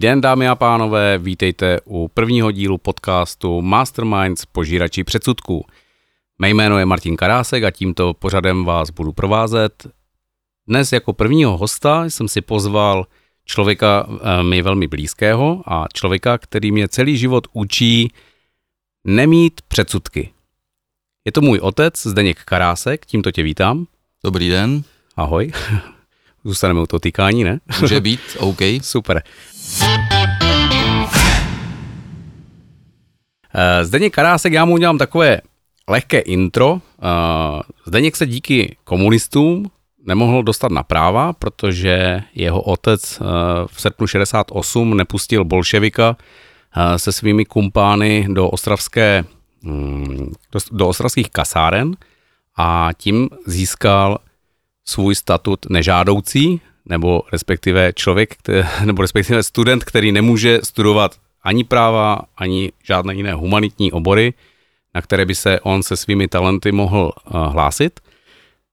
Dobrý den, dámy a pánové, vítejte u prvního dílu podcastu Masterminds požírači předsudků. Mé jméno je Martin Karásek a tímto pořadem vás budu provázet. Dnes jako prvního hosta jsem si pozval člověka eh, mi velmi blízkého a člověka, který mě celý život učí nemít předsudky. Je to můj otec Zdeněk Karásek, tímto tě vítám. Dobrý den. Ahoj. Zůstaneme u toho týkání, ne? Může být, OK. Super. Eh, Zdeněk Karásek, já mu udělám takové lehké intro. Eh, Zdeněk se díky komunistům nemohl dostat na práva, protože jeho otec eh, v srpnu 68 nepustil bolševika se svými kumpány do ostravské mm, do ostravských kasáren a tím získal svůj statut nežádoucí, nebo respektive člověk, nebo respektive student, který nemůže studovat ani práva, ani žádné jiné humanitní obory, na které by se on se svými talenty mohl eh, hlásit.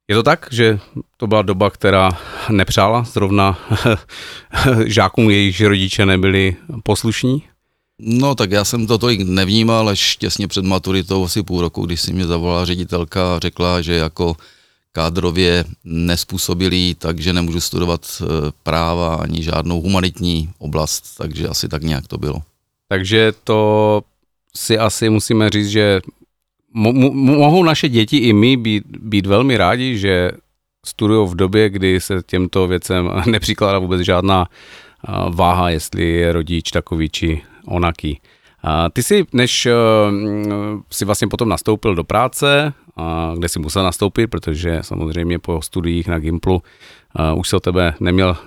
Je to tak, že to byla doba, která nepřála zrovna žákům, jejichž rodiče nebyli poslušní? No tak já jsem to tolik nevnímal, až těsně před maturitou, asi půl roku, když si mě zavolala ředitelka a řekla, že jako kádrově nespůsobilý, takže nemůžu studovat eh, práva ani žádnou humanitní oblast, takže asi tak nějak to bylo. Takže to si asi musíme říct, že mo- mohou naše děti i my být, být velmi rádi, že studují v době, kdy se těmto věcem nepřikládá vůbec žádná váha, jestli je rodič takový či onaký. Ty si, než eh, si vlastně potom nastoupil do práce, kde si musel nastoupit, protože samozřejmě po studiích na Gimplu už se o tebe neměl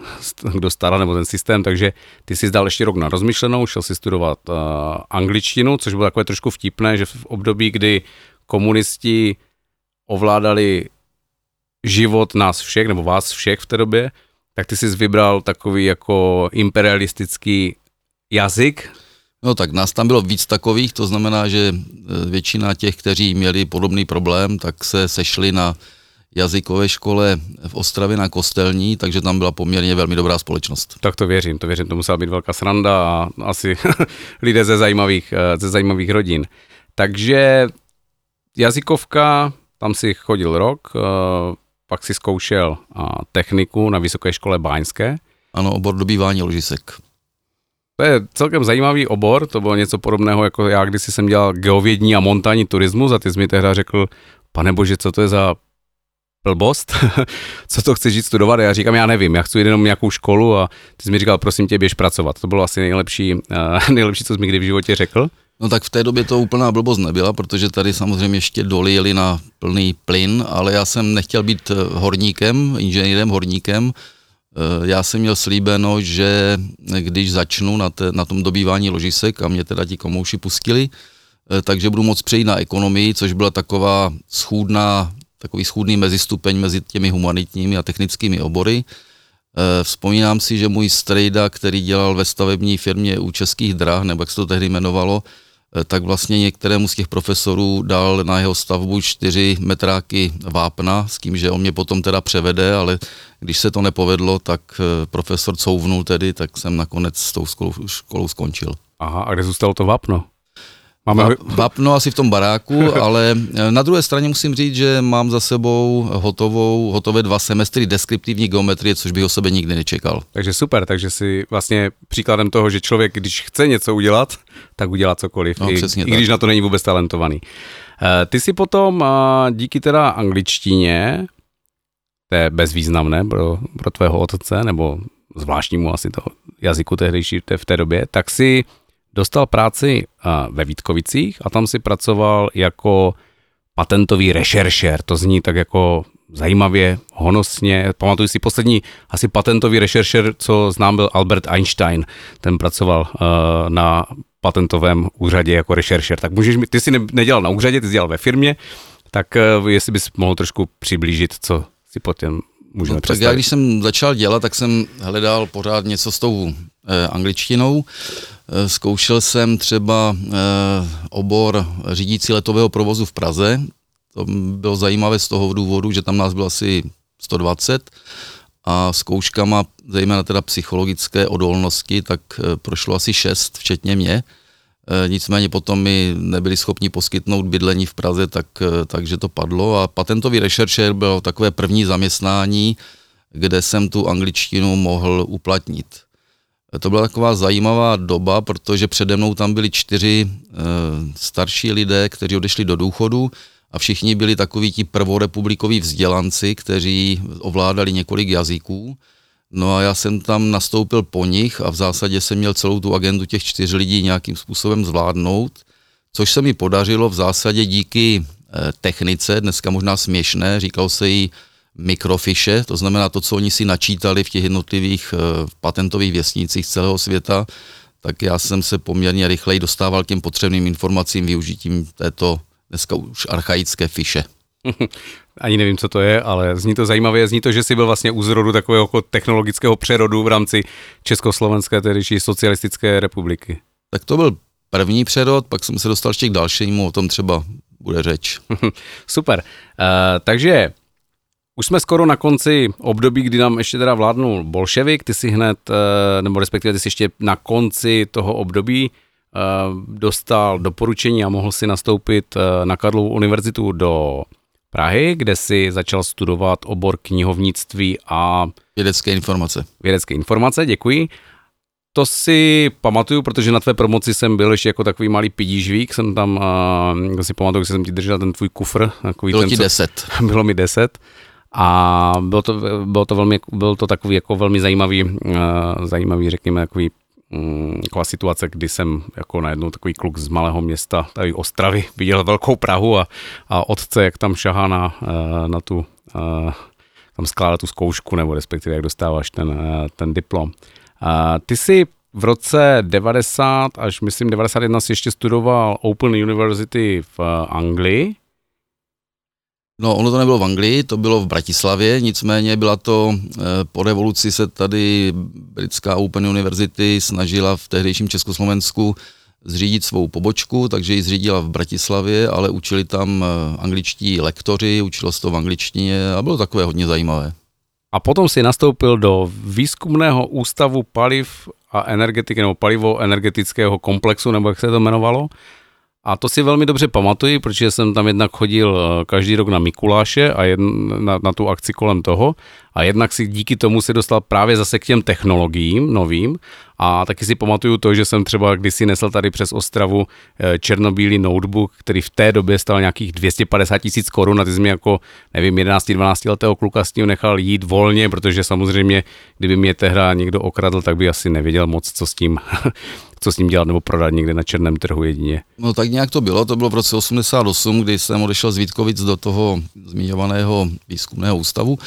kdo starat, nebo ten systém, takže ty si zdal ještě rok na rozmyšlenou, šel si studovat angličtinu, což bylo takové trošku vtipné, že v období, kdy komunisti ovládali život nás všech, nebo vás všech v té době, tak ty jsi vybral takový jako imperialistický jazyk, No tak nás tam bylo víc takových, to znamená, že e, většina těch, kteří měli podobný problém, tak se sešli na jazykové škole v Ostravě na Kostelní, takže tam byla poměrně velmi dobrá společnost. Tak to věřím, to věřím, to musela být velká sranda a asi lidé ze zajímavých, e, ze zajímavých rodin. Takže jazykovka, tam si chodil rok, e, pak si zkoušel techniku na Vysoké škole Báňské. Ano, obor dobývání ložisek. To je celkem zajímavý obor, to bylo něco podobného, jako já když jsem dělal geovědní a montání turismus a ty jsi mi tehdy řekl, pane bože, co to je za blbost, co to chceš jít studovat? A já říkám, já nevím, já chci jít jenom nějakou školu a ty jsi mi říkal, prosím tě, běž pracovat. To bylo asi nejlepší, uh, nejlepší, co jsi mi kdy v životě řekl. No tak v té době to úplná blbost nebyla, protože tady samozřejmě ještě doly jeli na plný plyn, ale já jsem nechtěl být horníkem, inženýrem horníkem, Eh, já jsem měl slíbeno, že když začnu na, te, na tom dobývání ložisek a mě teda ti komouši pustili, eh, takže budu moct přejít na ekonomii, což byla taková schůdná, takový schůdný mezistupeň mezi těmi humanitními a technickými obory. Eh, vzpomínám si, že můj strejda, který dělal ve stavební firmě u Českých drah, nebo jak se to tehdy jmenovalo, Eh, tak vlastně některému z těch profesorů dal na jeho stavbu čtyři metráky vápna, s tím, že on mě potom teda převede, ale když se to nepovedlo, tak eh, profesor couvnul tedy, tak jsem nakonec s tou školou, školou skončil. Aha, a kde zůstalo to vápno? Máme... Vápno asi v tom baráku, ale eh, na druhé straně musím říct, že mám za sebou hotovou, hotové dva semestry deskriptivní geometrie, což bych o sebe nikdy nečekal. Takže super, takže si vlastně příkladem toho, že člověk, když chce něco udělat, tak udělá cokoliv, no, i, i když na to není vůbec talentovaný. Eh, ty si potom díky teda angličtině, to je bezvýznamné pro, pro tvého otce, nebo zvláštnímu asi toho jazyku tehdejší v té době, tak si dostal práci ve Vítkovicích a tam si pracoval jako patentový rešeršer. To zní tak jako zajímavě, honosně. Pamatuju si poslední asi patentový rešeršer, co znám, byl Albert Einstein. Ten pracoval uh, na patentovém úřadě jako rešeršer. Tak můžeš, ty jsi nedělal na úřadě, ty jsi dělal ve firmě, tak uh, jestli bys mohl trošku přiblížit, co si potom můžeme no, Tak já, když jsem začal dělat, tak jsem hledal pořád něco s tou eh, angličtinou. Eh, zkoušel jsem třeba eh, obor řídící letového provozu v Praze. To bylo zajímavé z toho důvodu, že tam nás bylo asi 120 a zkouškama, zejména teda psychologické odolnosti, tak prošlo asi šest, včetně mě. Nicméně potom mi nebyli schopni poskytnout bydlení v Praze, tak, takže to padlo a patentový rešeršer bylo takové první zaměstnání, kde jsem tu angličtinu mohl uplatnit. To byla taková zajímavá doba, protože přede mnou tam byli čtyři e, starší lidé, kteří odešli do důchodu a všichni byli takoví ti prvorepublikoví vzdělanci, kteří ovládali několik jazyků. No a já jsem tam nastoupil po nich a v zásadě jsem měl celou tu agendu těch čtyř lidí nějakým způsobem zvládnout, což se mi podařilo v zásadě díky e, technice, dneska možná směšné, říkal se jí mikrofiše, to znamená to, co oni si načítali v těch jednotlivých uh, patentových věstnicích celého světa, tak já jsem se poměrně rychleji dostával k těm potřebným informacím využitím této dneska už archaické fiše. Ani nevím, co to je, ale zní to zajímavě. Zní to, že jsi byl vlastně u zrodu takového jako technologického přerodu v rámci Československé, tedy socialistické republiky. Tak to byl první přerod, pak jsem se dostal ještě k dalšímu, o tom třeba bude řeč. Super. Uh, takže už jsme skoro na konci období, kdy nám ještě teda vládnul bolševik, ty si hned, eh, nebo respektive ty si ještě na konci toho období eh, dostal doporučení a mohl si nastoupit na Karlovu univerzitu do Prahy, kde si začal studovat obor knihovnictví a vědecké informace. Vědecké informace, děkuji. To si pamatuju, protože na tvé promoci jsem byl ještě jako takový malý pidížvík, jsem tam, uh, si pamatuju, že jsem ti držel ten tvůj kufr. Takový bylo ten, ti co, deset. Bylo mi deset a bylo to, bylo to, velmi, byl to takový jako velmi zajímavý, uh, zajímavý řekněme, takový taková situace, kdy jsem jako najednou takový kluk z malého města, tady Ostravy, viděl velkou Prahu a, a otce, jak tam šahá na, uh, na tu, uh, tam skládá tu zkoušku, nebo respektive jak dostáváš ten, uh, ten diplom. Uh, ty si v roce 90 až myslím 91 si ještě studoval Open University v Anglii No, ono to nebylo v Anglii, to bylo v Bratislavě, nicméně byla to, eh, po revoluci se tady britská Open University snažila v tehdejším Československu zřídit svou pobočku, takže ji zřídila v Bratislavě, ale učili tam eh, angličtí lektoři, učilo se to v angličtině a bylo takové hodně zajímavé. A potom si nastoupil do výzkumného ústavu paliv a energetiky, nebo palivo energetického komplexu, nebo jak se to jmenovalo. A to si velmi dobře pamatuji, protože jsem tam jednak chodil eh, každý rok na Mikuláše a jedn, na, na tu akci kolem toho. A jednak si díky tomu se dostal právě zase k těm technologiím novým. A taky si pamatuju to, že jsem třeba kdysi nesl tady přes Ostravu eh, černobílý notebook, který v té době stal nějakých 250 tisíc korun a ty jsi mi jako, nevím, 11-12 letého kluka s tím nechal jít volně, protože samozřejmě, kdyby mě tehda někdo okradl, tak by asi nevěděl moc, co s tím co s ním dělat nebo prodat někde na černém trhu jedině. No tak nějak to bylo, to bylo v roce 88, kdy jsem odešel z Vítkovic do toho zmiňovaného výzkumného ústavu.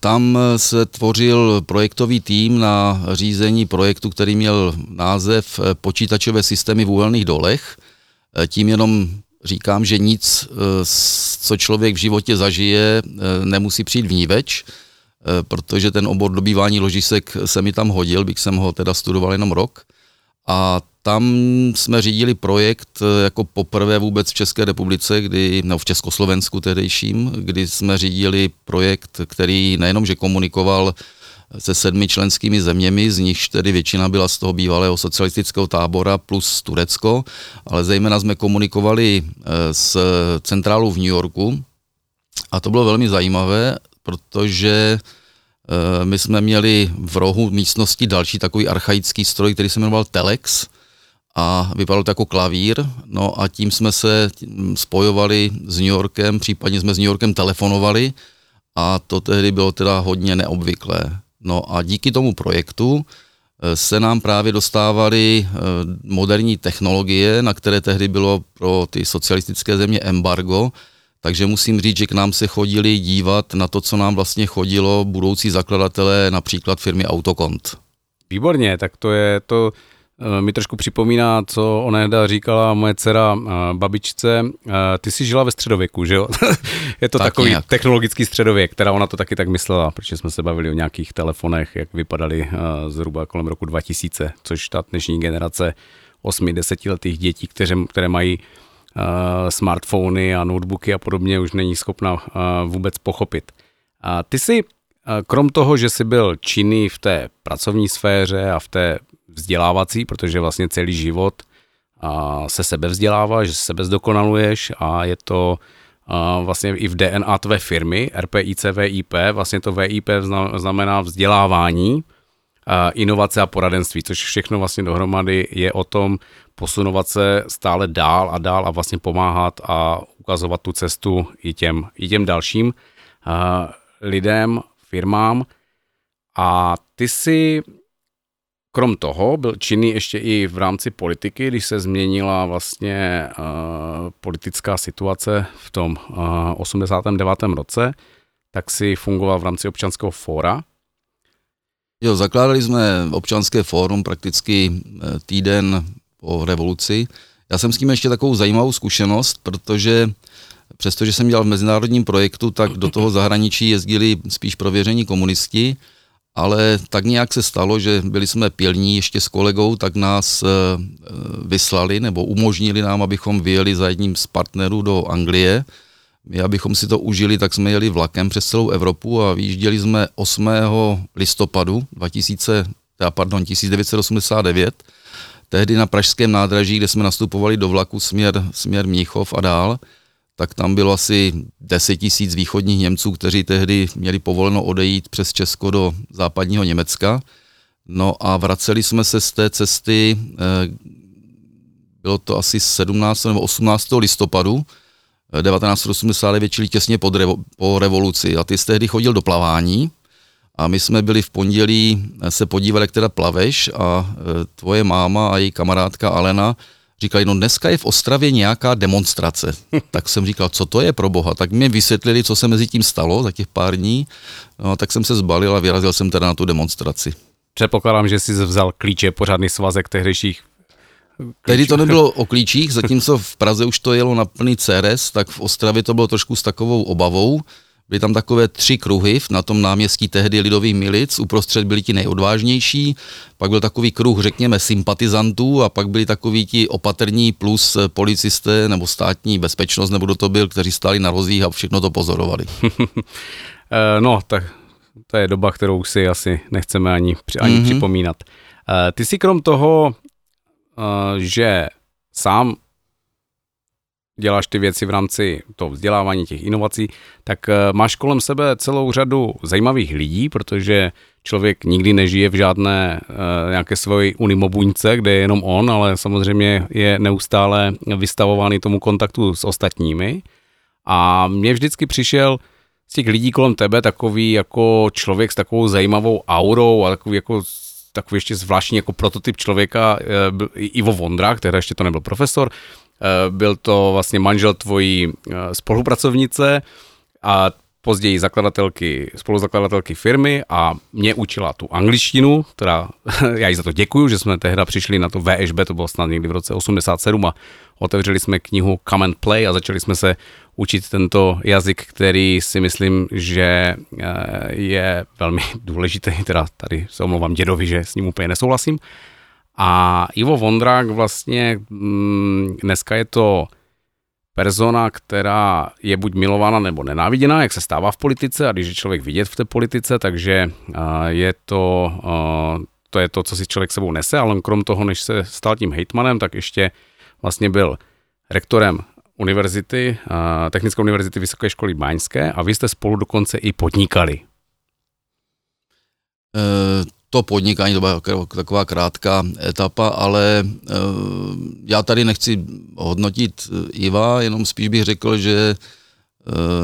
Tam se tvořil projektový tým na řízení projektu, který měl název Počítačové systémy v úhelných dolech. Tím jenom říkám, že nic, co člověk v životě zažije, nemusí přijít vníveč, protože ten obor dobývání ložisek se mi tam hodil, bych jsem ho teda studoval jenom rok. A tam jsme řídili projekt eh, jako poprvé vůbec v České republice, kdy, no v Československu tehdejším, kdy jsme řídili projekt, který nejenom, že komunikoval se sedmi členskými zeměmi, z nichž tedy většina byla z toho bývalého socialistického tábora plus Turecko, ale zejména jsme komunikovali eh, s centrálou v New Yorku. A to bylo velmi zajímavé, protože my jsme měli v rohu místnosti další takový archaický stroj, který se jmenoval Telex a vypadal to jako klavír, no a tím jsme se spojovali s New Yorkem, případně jsme s New Yorkem telefonovali a to tehdy bylo teda hodně neobvyklé. No a díky tomu projektu eh, se nám právě dostávaly eh, moderní technologie, na které tehdy bylo pro ty socialistické země embargo, takže musím říct, že k nám se chodili dívat na to, co nám vlastně chodilo budoucí zakladatelé například firmy Autokont. Výborně, tak to je to, eh, mi trošku připomíná, co ona říkala moje dcera eh, babičce. Eh, ty jsi žila ve středověku, že jo? je to tak takový nějak. technologický středověk, která ona to taky tak myslela, protože jsme se bavili o nějakých telefonech, jak vypadaly zhruba kolem roku 2000, což ta dnešní generace 8-10 letých dětí, které, které mají smartfony a notebooky a podobně už není schopna uh, vůbec pochopit. A ty si krom toho, že jsi byl činný v té pracovní sféře a v té vzdělávací, protože vlastně celý život se sebe vzděláváš, že sebe zdokonaluješ a je to vlastně i v DNA tvé firmy, RPIC, VIP, vlastně to VIP znamená vzdělávání, inovace a poradenství, což všechno vlastně dohromady je o tom posunovat se stále dál a dál a vlastně pomáhat a ukazovat tu cestu i těm, i těm dalším lidem, firmám. A ty si krom toho byl činný ještě i v rámci politiky, když se změnila vlastně uh, politická situace v tom uh, 89. roce, tak si fungoval v rámci občanského fóra. Jo, zakládali jsme občanské fórum prakticky eh, týden po revoluci. Já jsem s tím ještě takovou zajímavou zkušenost, protože přestože jsem dělal v mezinárodním projektu, tak do toho zahraničí jezdili spíš prověření komunisti, ale tak nějak se stalo, že byli jsme pilní ještě s kolegou, tak nás eh, vyslali nebo umožnili nám, abychom vyjeli za jedním z partnerů do Anglie. My, abychom si to užili, tak jsme jeli vlakem přes celou Evropu a vyjížděli jsme 8. listopadu 2000, pardon, 1989, tehdy na Pražském nádraží, kde jsme nastupovali do vlaku směr, směr Mnichov a dál tak tam bylo asi 10 tisíc východních Němců, kteří tehdy měli povoleno odejít přes Česko do západního Německa. No a vraceli jsme se z té cesty, eh, bylo to asi 17. nebo 18. listopadu 1989, eh, čili těsně pod revo, po revoluci. A ty jsi tehdy chodil do plavání a my jsme byli v pondělí se podívali, jak teda plaveš a tvoje máma a její kamarádka Alena říkali, no dneska je v Ostravě nějaká demonstrace. tak jsem říkal, co to je pro boha? Tak mi vysvětlili, co se mezi tím stalo za těch pár dní. No, tak jsem se zbalil a vyrazil jsem teda na tu demonstraci. Předpokládám, že jsi vzal klíče, pořádný svazek tehdejších Tehdy to nebylo o klíčích, zatímco v Praze už to jelo na plný CRS, tak v Ostravě to bylo trošku s takovou obavou, Byly tam takové tři kruhy na tom náměstí tehdy lidových milic, uprostřed byli ti nejodvážnější, pak byl takový kruh, řekněme, sympatizantů a pak byli takoví ti opatrní plus policisté nebo státní bezpečnost, nebo kdo to byl, kteří stáli na rozích a všechno to pozorovali. Eh, no, tak to je doba, kterou si asi nechceme ani, ani mm-hmm. připomínat. Eh, ty si krom toho, že sám děláš ty věci v rámci toho vzdělávání, těch inovací, tak eh, máš kolem sebe celou řadu zajímavých lidí, protože člověk nikdy nežije v žádné uh, nějaké svoji unimobuňce, kde je jenom on, ale samozřejmě je neustále vystavovaný tomu kontaktu s ostatními. A mě vždycky přišel z těch lidí kolem tebe takový jako člověk s takovou zajímavou aurou a takový jako takový ještě zvláštní jako prototyp člověka, uh, Ivo Vondra, který ještě to nebyl profesor, Eh, byl to vlastně manžel tvojí eh, spolupracovnice a později zakladatelky, spoluzakladatelky firmy a mě učila tu angličtinu, teda já jí za to děkuju, že jsme tehda přišli na to VŠB, to bylo snad někdy v roce 87 a otevřeli jsme knihu Come and Play a začali jsme se učit tento jazyk, který si myslím, že eh, je velmi důležitý, teda tady se omlouvám dědovi, že s ním úplně nesouhlasím, a Ivo Vondrák vlastně mm, dneska je to persona, která je buď milována nebo nenáviděná, jak se stává v politice. A když je člověk vidět v té politice, takže je to, to je to, co si člověk sebou nese, ale krom toho, než se stal tím hejtmanem, tak ještě vlastně byl rektorem univerzity, Technické univerzity Vysoké školy Báňské a vy jste spolu dokonce i podnikali. Uh to podnikání, to byla taková krátká etapa, ale eh, já tady nechci hodnotit eh, Iva, jenom spíš bych řekl, že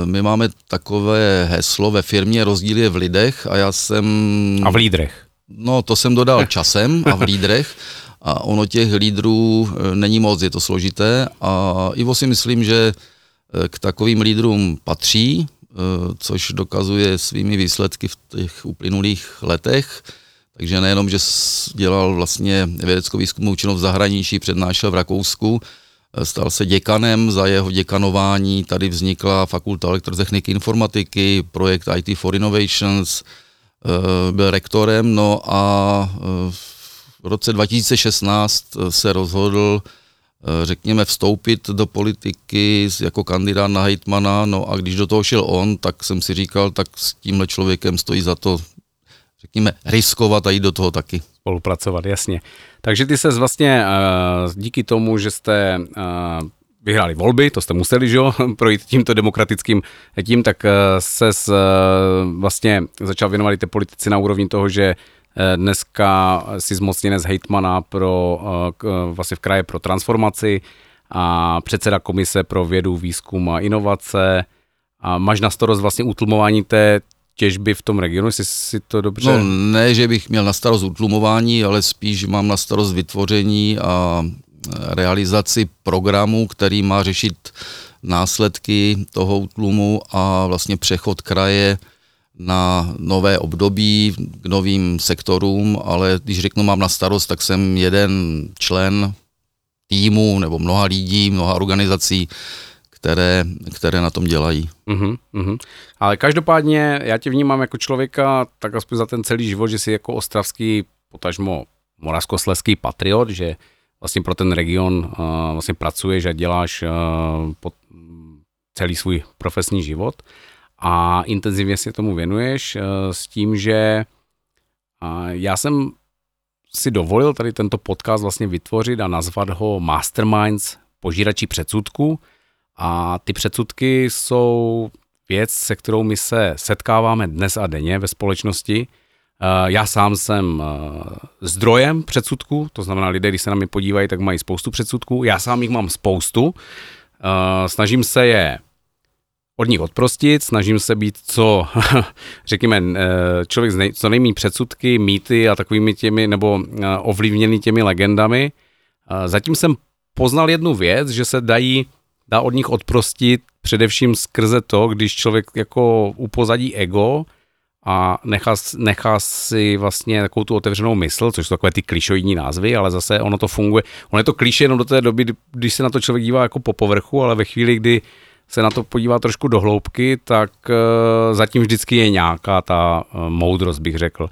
my máme takové heslo ve firmě rozdíl je v lidech a já jsem... A v lídrech. No, to jsem dodal časem a v lídrech a ono těch lídrů není moc, je to složité a Ivo si myslím, že k takovým lídrům patří, což dokazuje svými výsledky v těch uplynulých letech. Takže nejenom, že dělal vlastně vědeckou výzkumnou činnost v zahraničí, přednášel v Rakousku, stal se děkanem, za jeho děkanování tady vznikla fakulta elektrotechniky informatiky, projekt IT for Innovations, byl rektorem, no a eh, v roce 2016 se rozhodl řekněme, vstoupit do politiky jako kandidát na hejtmana, no a když do toho šel on, tak jsem si říkal, tak s tímhle člověkem stojí za to, řekněme, riskovat a jít do toho taky. Spolupracovat, jasně. Takže ty se vlastně díky tomu, že jste vyhráli volby, to jste museli, že jo, projít tímto demokratickým tím, tak se vlastně začal věnovat i té politici na úrovni toho, že Eh, dneska si zmocněnec hejtmana pro, eh, vlastně v kraje pro transformaci a předseda komise pro vědu, výzkum a inovace. A máš na starost vlastně utlumování té těžby v tom regionu, jestli si to dobře... No ne, že bych měl na starost utlumování, ale spíš mám na starost vytvoření a realizaci programu, který má řešit následky toho utlumu a vlastně přechod kraje na nové období, k novým sektorům, ale když řeknu mám na starost, tak jsem jeden člen týmu nebo mnoha lidí, mnoha organizací, které, které na tom dělají. Uh-huh, uh-huh. Ale každopádně já tě vnímám jako člověka, tak aspoň za ten celý život, že jsi jako ostravský, potažmo moravskosleský patriot, že vlastně pro ten region uh, vlastně pracuješ a děláš uh, pod, celý svůj profesní život a intenzivně si tomu věnuješ eh, s tím, že já jsem si dovolil tady tento podcast vlastně vytvořit a nazvat ho Masterminds požíračí předsudků a ty předsudky jsou věc, se kterou my se setkáváme dnes a denně ve společnosti. Eh, já sám jsem eh, zdrojem předsudků, to znamená lidé, když se na mě podívají, tak mají spoustu předsudků. Já sám jich mám spoustu. Snažím se je od nich odprostit, snažím se být co, řekněme, eh, člověk z nej, co nejmí předsudky, mýty a takovými těmi, nebo eh, ovlivněný těmi legendami. Eh, zatím jsem poznal jednu věc, že se dají, dá od nich odprostit především skrze to, když člověk jako upozadí ego a nechá, nechá si vlastně takovou tu otevřenou mysl, což jsou takové ty klišoidní názvy, ale zase ono to funguje. Ono je to kliše jenom do té doby, když se na to člověk dívá jako po povrchu, ale ve chvíli, kdy se na to podívá trošku do hloubky, tak uh, zatím vždycky je nějaká ta uh, moudrost, bych řekl.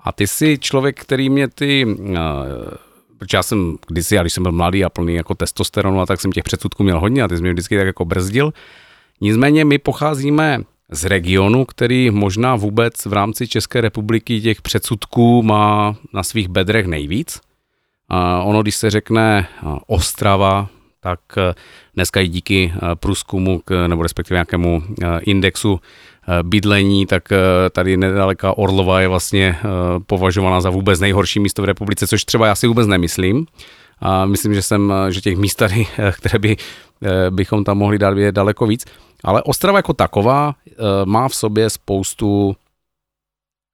A ty jsi člověk, který mě ty, uh, protože já jsem kdysi, když jsem byl mladý a plný jako testosteronu, a tak jsem těch předsudků měl hodně a ty jsi mě vždycky tak jako brzdil. Nicméně my pocházíme z regionu, který možná vůbec v rámci České republiky těch předsudků má na svých bedrech nejvíc. Uh, ono, když se řekne Ostrava, tak eh, dneska i díky eh, průzkumu, nebo respektive nějakému eh, indexu bydlení, tak tady nedaleka Orlova je vlastně považovaná za vůbec nejhorší místo v republice, což třeba já si vůbec nemyslím. A myslím, že jsem, že těch míst tady, které by, bychom tam mohli dát, je daleko víc. Ale Ostrava jako taková má v sobě spoustu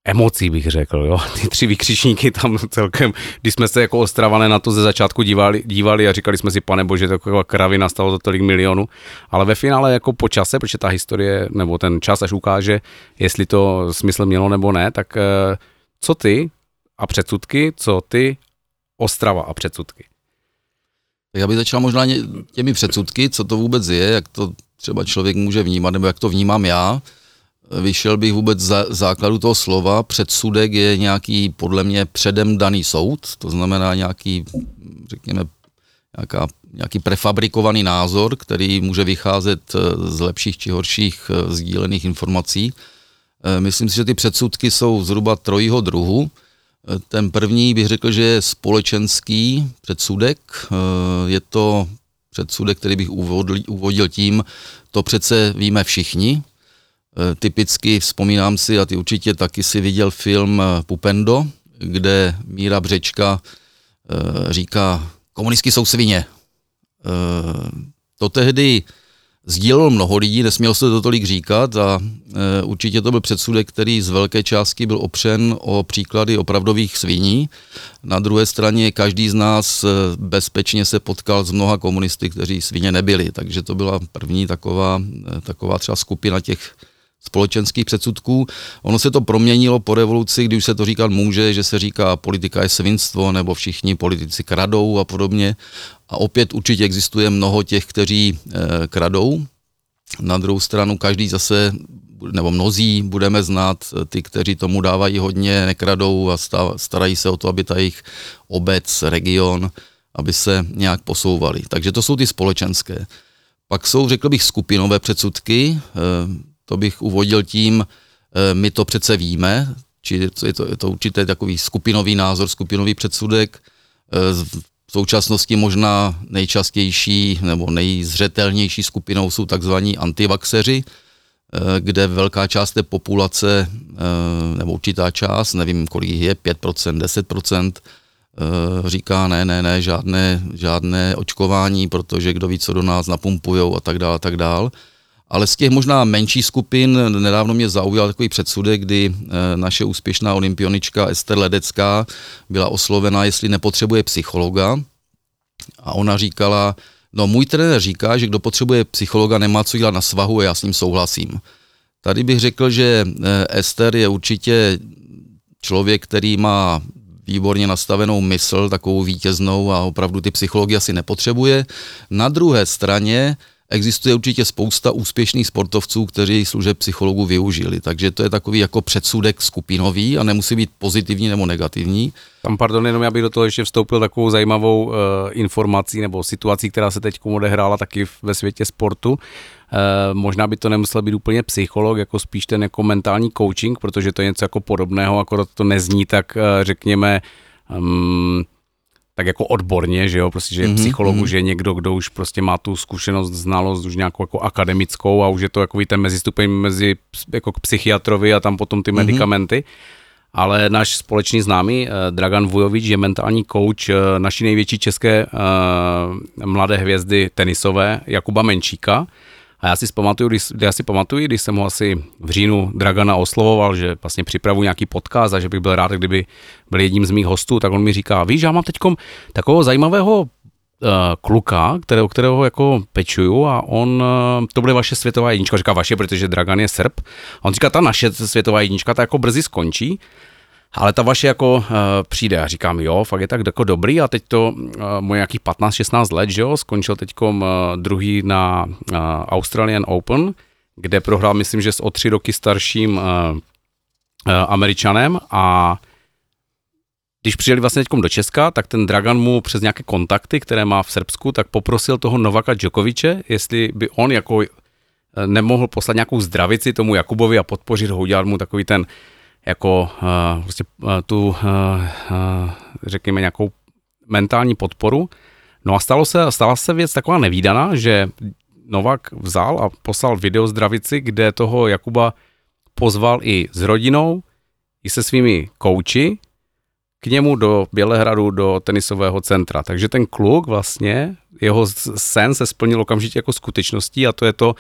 emocí, bych řekl, jo. Ty tři vykřičníky tam celkem, když jsme se jako ostravané na to ze začátku dívali, dívali a říkali jsme si, pane bože, taková kravina stalo to tolik milionů, ale ve finále jako po čase, protože ta historie, nebo ten čas až ukáže, jestli to smysl mělo nebo ne, tak eh, co ty a předsudky, co ty Ostrava a předsudky? Já bych začal možná těmi předsudky, co to vůbec je, jak to třeba člověk může vnímat, nebo jak to vnímám já vyšel bych vůbec za základu toho slova. Předsudek je nějaký, podle mě, předem daný soud, to znamená nějaký, řekněme, nějaká, nějaký prefabrikovaný názor, který může vycházet eh, z lepších či horších eh, sdílených informací. Eh, myslím si, že ty předsudky jsou zhruba trojího druhu. Ten první bych řekl, že je společenský předsudek. Je to předsudek, který bych uvodil tím, to přece víme všichni, Eh, typicky vzpomínám si, a ty určitě taky si viděl film eh, Pupendo, kde Míra Břečka eh, říká, komunistky jsou svině. To tehdy sdílelo mnoho lidí, nesměl se to tolik říkat a určitě to byl předsudek, který z velké částky byl opřen o příklady opravdových sviní. Na druhé straně každý z nás bezpečně se potkal s mnoha komunisty, kteří svině nebyli, takže to byla první taková, taková třeba skupina těch společenských předsudků. Ono se to proměnilo po revoluci, kdy už se to říkat může, že se říká politika je svinstvo, nebo všichni politici kradou a podobně. A opět určitě existuje mnoho těch, kteří e, kradou. Na druhou stranu každý zase, nebo mnozí budeme znát ty, kteří tomu dávají hodně, nekradou a starají se o to, aby ta jejich obec, region aby se nějak posouvali. Takže to jsou ty společenské. Pak jsou, řekl bych, skupinové předsudky, to bych uvodil tím, my to přece víme, či je to, je to určitě takový skupinový názor, skupinový předsudek, v současnosti možná nejčastější nebo nejzřetelnější skupinou jsou takzvaní antivaxeři, eh, kde velká část té populace, eh, nebo určitá část, nevím kolik je, 5%, 10%, eh, říká ne, ne, ne, žádné, žádné očkování, protože kdo ví, co do nás napumpujou a tak dále, a tak dále. Ale z těch možná menších skupin nedávno mě zaujal takový předsudek, kdy naše úspěšná olympionička Ester Ledecká byla oslovena, jestli nepotřebuje psychologa. A ona říkala, no můj trenér říká, že kdo potřebuje psychologa, nemá co dělat na svahu a já s ním souhlasím. Tady bych řekl, že Ester je určitě člověk, který má výborně nastavenou mysl, takovou vítěznou a opravdu ty psychologie asi nepotřebuje. Na druhé straně Existuje určitě spousta úspěšných sportovců, kteří služeb psychologů využili, takže to je takový jako předsudek skupinový a nemusí být pozitivní nebo negativní. Tam, pardon, jenom já bych do toho ještě vstoupil takovou zajímavou uh, informací nebo situací, která se teď odehrála taky ve světě sportu. Uh, možná by to nemusel být úplně psycholog, jako spíš ten jako mentální coaching, protože to je něco jako podobného, akorát to nezní tak, uh, řekněme, um, tak jako odborně, že jo, prostě, že mm-hmm, psychologu, mm-hmm. že je někdo, kdo už prostě má tu zkušenost, znalost už nějakou jako akademickou a už je to jako ten mezistupeň mezi jako k psychiatrovi a tam potom ty mm-hmm. medicamenty. Ale náš společný známý eh, Dragan Vujovič je mentální coach eh, naší největší české uh, mladé hvězdy tenisové Jakuba Menčíka. A já si pamatuju, když, já si pamatuju, když jsem ho asi v říjnu Dragana oslovoval, že vlastně připravu nějaký podcast a že bych byl rád, kdyby byl jedním z mých hostů, tak on mi říká, víš, já mám teď takového zajímavého uh, kluka, kterého, kterého jako pečuju a on, uh, to bude vaše světová jednička, říká vaše, protože Dragan je Srb. A on říká, ta naše světová jednička, ta jako brzy skončí ale ta vaše jako uh, přijde. A říkám, jo, fakt je tak jako dobrý a teď to uh, moje nějakých 15-16 let, že jo, skončil teď uh, druhý na uh, Australian Open, kde prohrál, myslím, že s o tři roky starším uh, uh, Američanem a když přijeli vlastně teď do Česka, tak ten Dragan mu přes nějaké kontakty, které má v Srbsku, tak poprosil toho Novaka Djokoviče, jestli by on jako nemohl poslat nějakou zdravici tomu Jakubovi a podpořit ho, udělat mu takový ten jako uh, prostě, uh, tu, uh, uh, řekněme, nějakou mentální podporu. No a stalo se, stala se věc taková nevýdaná, že Novak vzal a poslal video zdravici, kde toho Jakuba pozval i s rodinou, i se svými kouči k němu do Bělehradu, do tenisového centra. Takže ten kluk vlastně, jeho sen se splnil okamžitě jako skutečností a to je to,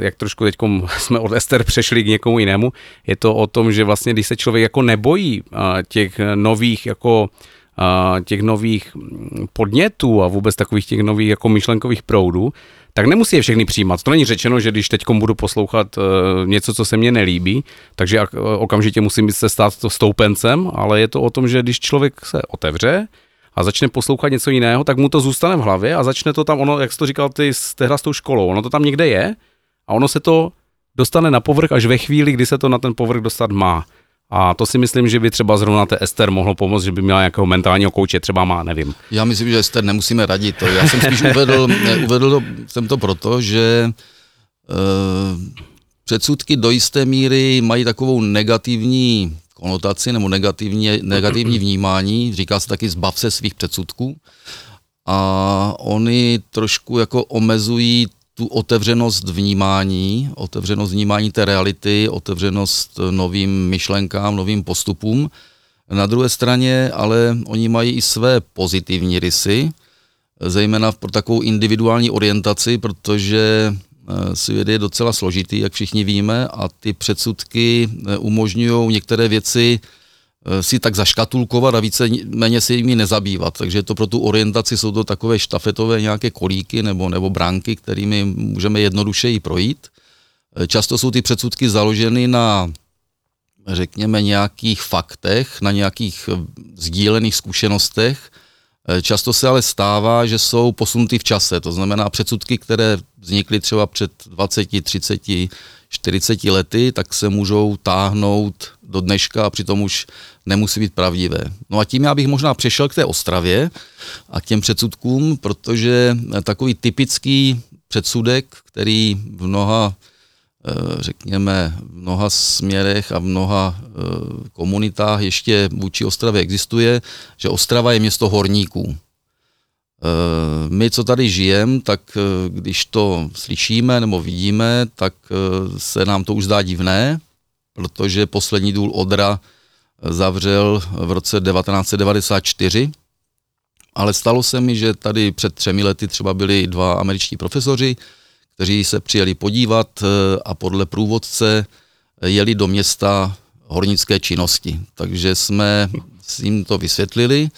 jak trošku teď jsme od Ester přešli k někomu jinému, je to o tom, že vlastně, když se člověk jako nebojí uh, těch nových jako těch nových podnětů a vůbec takových těch nových jako myšlenkových proudů, tak nemusí je všechny přijímat. To není řečeno, že když teď budu poslouchat uh, něco, co se mně nelíbí, takže uh, okamžitě musím se stát to stoupencem, ale je to o tom, že když člověk se otevře a začne poslouchat něco jiného, tak mu to zůstane v hlavě a začne to tam, ono, jak jsi to říkal ty s, tehla s tou školou, ono to tam někde je a ono se to dostane na povrch až ve chvíli, kdy se to na ten povrch dostat má. A to si myslím, že by třeba zrovna té Ester mohlo pomoct, že by měla nějakého mentálního kouče, třeba má, nevím. Já myslím, že Ester nemusíme radit. To. Já jsem spíš uvedl, uvedl to, jsem to proto, že uh, předsudky do jisté míry mají takovou negativní konotaci nebo negativní, negativní vnímání. Říká se taky zbav se svých předsudků. A oni trošku jako omezují tu otevřenost vnímání, otevřenost vnímání té reality, otevřenost novým myšlenkám, novým postupům. Na druhé straně ale oni mají i své pozitivní rysy, zejména pro takovou individuální orientaci, protože svět je docela složitý, jak všichni víme, a ty předsudky eh, umožňují některé věci Eh, si tak zaškatulkovat a více méně si jimi nezabývat. Takže to pro tu orientaci jsou to takové štafetové nějaké kolíky nebo, nebo bránky, kterými můžeme jednodušeji projít. Eh, často jsou ty předsudky založeny na řekněme nějakých faktech, na nějakých eh, sdílených zkušenostech. Často se ale stává, že jsou posunuty v čase, to znamená předsudky, které vznikly třeba před 20, 30, 40 lety, tak se můžou táhnout do dneška a přitom už nemusí být pravdivé. No a tím já bych možná přešel k té Ostravě a k těm předsudkům, protože takový typický předsudek, který v mnoha eh, řekněme, v mnoha směrech a v mnoha eh, komunitách ještě vůči Ostravě existuje, že Ostrava je město horníků. Eh, my, co tady žijeme, tak když to slyšíme nebo vidíme, tak se nám to už zdá divné, protože poslední důl Odra zavřel v roce 1994, ale stalo se mi, že tady před třemi lety třeba byli dva američtí profesoři, kteří se přijeli podívat eh, a podle průvodce jeli do města hornické činnosti. Takže jsme s jim to vysvětlili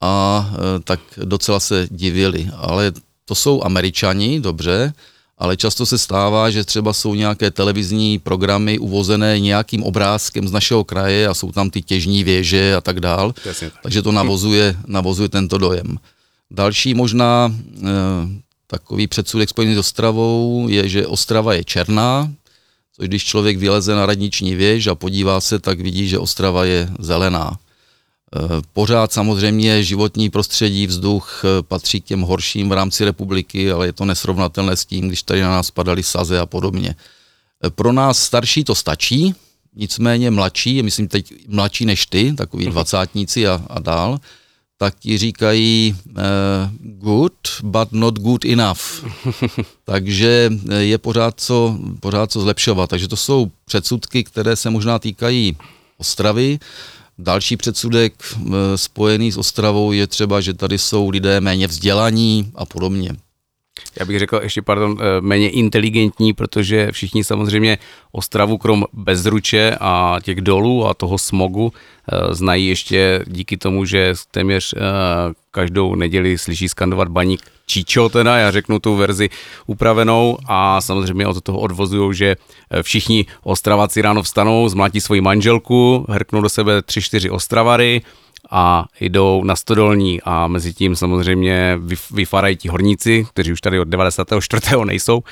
a eh, tak docela se divili. Ale to jsou američani, dobře, ale často se stává, že třeba jsou nějaké televizní programy uvozené nějakým obrázkem z našeho kraje a jsou tam ty těžní věže a tak dál. tak. Takže to navozuje, navozuje tento dojem. Další možná e, takový předsudek spojený s Ostravou je, že Ostrava je černá, což když člověk vyleze na radniční věž a podívá se, tak vidí, že Ostrava je zelená. Eh, pořád samozřejmě životní prostředí, vzduch eh, patří k těm horším v rámci republiky, ale je to nesrovnatelné s tím, když tady na nás padaly saze a podobně. Eh, pro nás starší to stačí, nicméně mladší, myslím teď mladší než ty, takový dvacátníci a, a dál, tak ti říkají uh, good, but not good enough. Takže je pořád co, pořád co zlepšovat. Takže to jsou předsudky, které se možná týkají Ostravy. Další předsudek eh, spojený s Ostravou je třeba, že tady jsou lidé méně vzdělaní a podobně. Já bych řekl ještě, pardon, eh, méně inteligentní, protože všichni samozřejmě Ostravu krom bezruče a těch dolů a toho smogu eh, znají ještě díky tomu, že téměř každou neděli slyší skandovat baník Číčo teda, já řeknu tu verzi upravenou a samozřejmě od toho odvozují, že eh, všichni ostravaci ráno vstanou, zmlátí svoji manželku, hrknou do sebe tři, čtyři ostravary a jdou na stodolní a mezi tím samozřejmě vyfarají ti horníci, kteří už tady od 94. nejsou,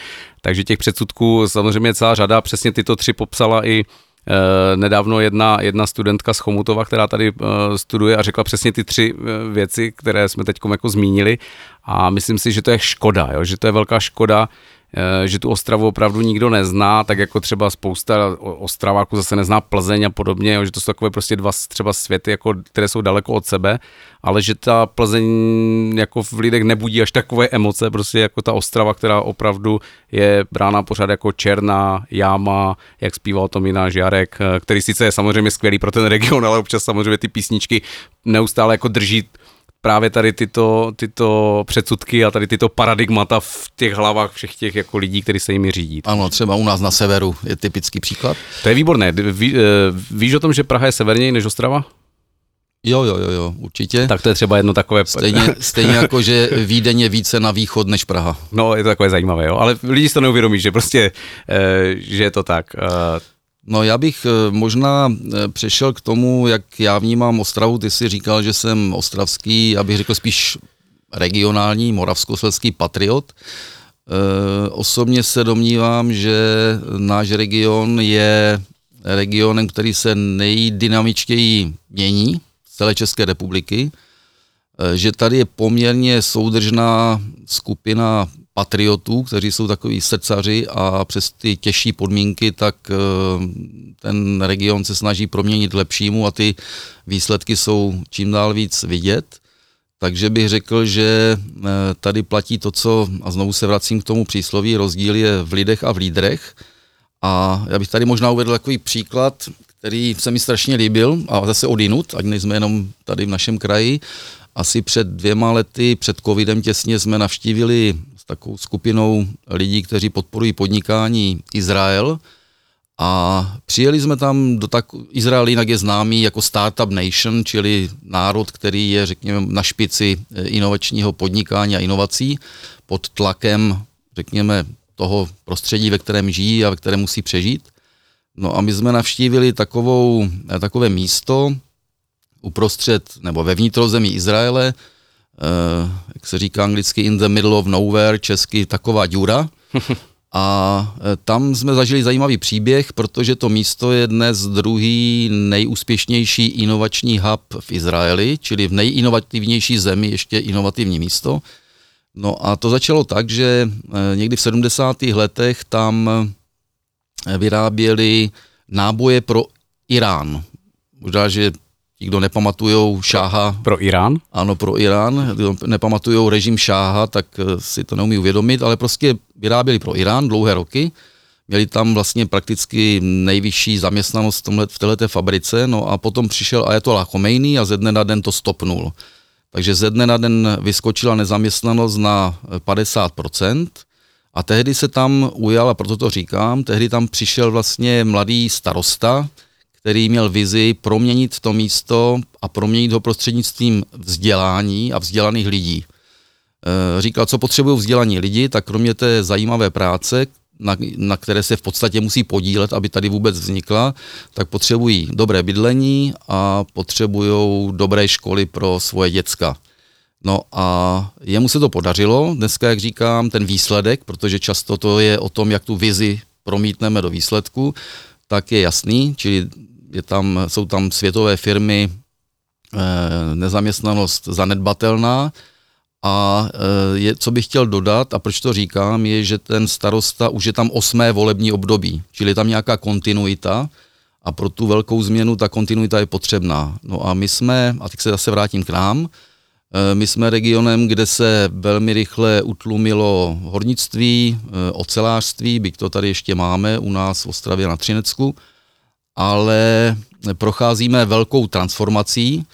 takže těch předsudků samozřejmě celá řada, přesně tyto tři popsala i Eh, nedávno jedna, jedna studentka z Chomutova, která tady eh, studuje a řekla přesně ty tři eh, věci, které jsme teď jako zmínili a myslím si, že to je škoda, jo? že to je velká škoda, že tu Ostravu opravdu nikdo nezná, tak jako třeba spousta Ostraváků zase nezná Plzeň a podobně, že to jsou takové prostě dva třeba světy, jako, které jsou daleko od sebe, ale že ta Plzeň jako v lidech nebudí až takové emoce, prostě jako ta Ostrava, která opravdu je brána pořád jako černá jáma, jak zpívá o tom jiná Jarek, eh, který sice je samozřejmě skvělý pro ten region, ale občas samozřejmě ty písničky neustále jako drží právě tady tyto, tyto předsudky a tady tyto paradigmata v těch hlavách všech těch jako lidí, kteří se jimi řídí. Ano, třeba u nás na severu je typický příklad. To je výborné. Ví, eh, víš o tom, že Praha je severněji než Ostrava? Jo, jo, jo, jo, určitě. Tak to je třeba jedno takové... Stejně, stejně jako, že Vídeň je více na východ než Praha. No, je to takové zajímavé, jo. Ale lidi si to neuvědomí, že prostě, eh, že je to tak. Eh, No já bych eh, možná eh, přešel k tomu, jak já vnímám Ostravu. Ty jsi říkal, že jsem ostravský, abych řekl spíš regionální, moravskoslezský patriot. E, osobně se domnívám, že náš region je regionem, který se nejdynamičtěji mění z celé České republiky, že tady je poměrně soudržná skupina patriotů, kteří jsou takový srdcaři a přes ty těžší podmínky, tak eh, ten region se snaží proměnit lepšímu a ty výsledky jsou čím dál víc vidět. Takže bych řekl, že eh, tady platí to, co, a znovu se vracím k tomu přísloví, rozdíl je v lidech a v lídrech. A já bych tady možná uvedl takový příklad, který se mi strašně líbil, a zase odinut, ať nejsme jenom tady v našem kraji. Asi před dvěma lety, před covidem těsně, jsme navštívili takovou skupinou lidí, kteří podporují podnikání Izrael. A přijeli jsme tam do tak, Izrael jinak je známý jako startup nation, čili národ, který je, řekněme, na špici eh, inovačního podnikání a inovací pod tlakem, řekněme, toho prostředí, ve kterém žijí a ve kterém musí přežít. No a my jsme navštívili takovou, eh, takové místo uprostřed nebo ve vnitrozemí Izraele, jak se říká anglicky, in the middle of nowhere, česky taková díra. A e, tam jsme zažili zajímavý příběh, protože to místo je dnes druhý nejúspěšnější inovační hub v Izraeli, čili v nejinovativnější zemi ještě inovativní místo. No a to začalo tak, že e, někdy v 70. letech tam vyráběli náboje pro Irán. Možná, že ti, kdo nepamatujou šáha... Pro Irán? Ano, pro Irán. Kdo nepamatujou režim šáha, tak si to neumí uvědomit, ale prostě vyráběli pro Irán dlouhé roky, měli tam vlastně prakticky nejvyšší zaměstnanost v, tomhle, v této fabrice, no a potom přišel Ayatollah Khomeini a ze dne na den to stopnul. Takže ze dne na den vyskočila nezaměstnanost na 50%, a tehdy se tam ujal, a proto to říkám, tehdy tam přišel vlastně mladý starosta, který měl vizi proměnit to místo a proměnit ho prostřednictvím vzdělání a vzdělaných lidí. Eh, říkal, co potřebují vzdělaní lidi, tak kromě té zajímavé práce, na, na které se v podstatě musí podílet, aby tady vůbec vznikla, tak potřebují dobré bydlení a potřebují dobré školy pro svoje děcka. No a jemu se to podařilo. Dneska, jak říkám, ten výsledek, protože často to je o tom, jak tu vizi promítneme do výsledku, tak je jasný, čili je tam, jsou tam světové firmy, eh, nezaměstnanost zanedbatelná, a e, je, co bych chtěl dodat, a proč to říkám, je, že ten starosta už je tam osmé volební období, čili je tam nějaká kontinuita a pro tu velkou změnu ta kontinuita je potřebná. No a my jsme, a teď se zase vrátím k nám, e, my jsme regionem, kde se velmi rychle utlumilo hornictví, ocelářství, byť to tady ještě máme u nás v Ostravě na Třinecku, ale procházíme velkou transformací,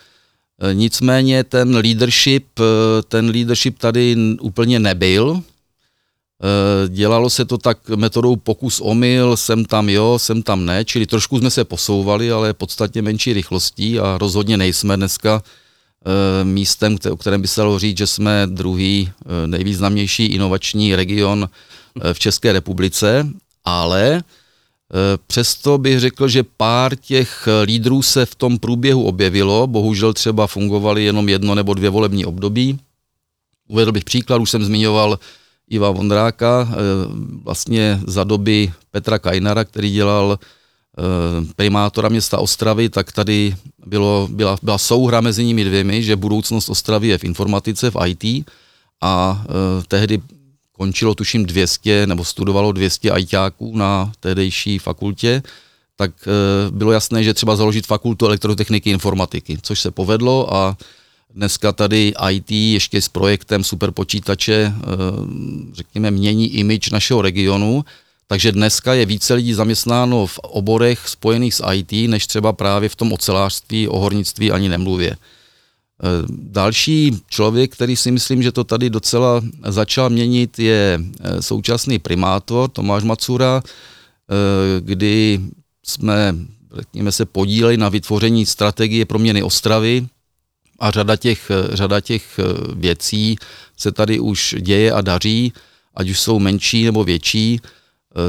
Eh, nicméně ten leadership, eh, ten leadership tady úplně nebyl. Eh, dělalo se to tak metodou pokus omyl, sem tam jo, sem tam ne, čili trošku jsme se posouvali, ale podstatně menší rychlostí a rozhodně nejsme dneska místem, o kterém by se dalo říct, že jsme druhý nejvýznamnější inovační region v České republice, ale přesto bych řekl, že pár těch eh, lídrů se v tom průběhu objevilo, bohužel třeba fungovaly jenom jedno nebo dvě volební období. Uvedl bych příklad, už jsem zmiňoval Iva Vondráka, eh, vlastně za doby Petra Kajnara, který dělal primátora města Ostravy, tak tady bylo, byla, byla souhra mezi nimi dvěmi, že budoucnost Ostravy je v informatice, v IT a tehdy končilo tuším 200 nebo studovalo 200 ajťáků na tehdejší fakultě, tak e, bylo jasné, že třeba založit fakultu elektrotechniky informatiky, což se povedlo a dneska tady IT ještě s projektem superpočítače, e, řekněme, mění image našeho regionu, takže dneska je více lidí zaměstnáno v oborech spojených s IT, než třeba právě v tom ocelářství, ohornictví ani nemluvě. Eh, další člověk, který si myslím, že to tady docela začal měnit, je eh, současný primátor Tomáš Macura, eh, kdy jsme, řekněme, se podíleli na vytvoření strategie proměny Ostravy a řada těch, řada těch věcí se tady už děje a daří, ať už jsou menší nebo větší.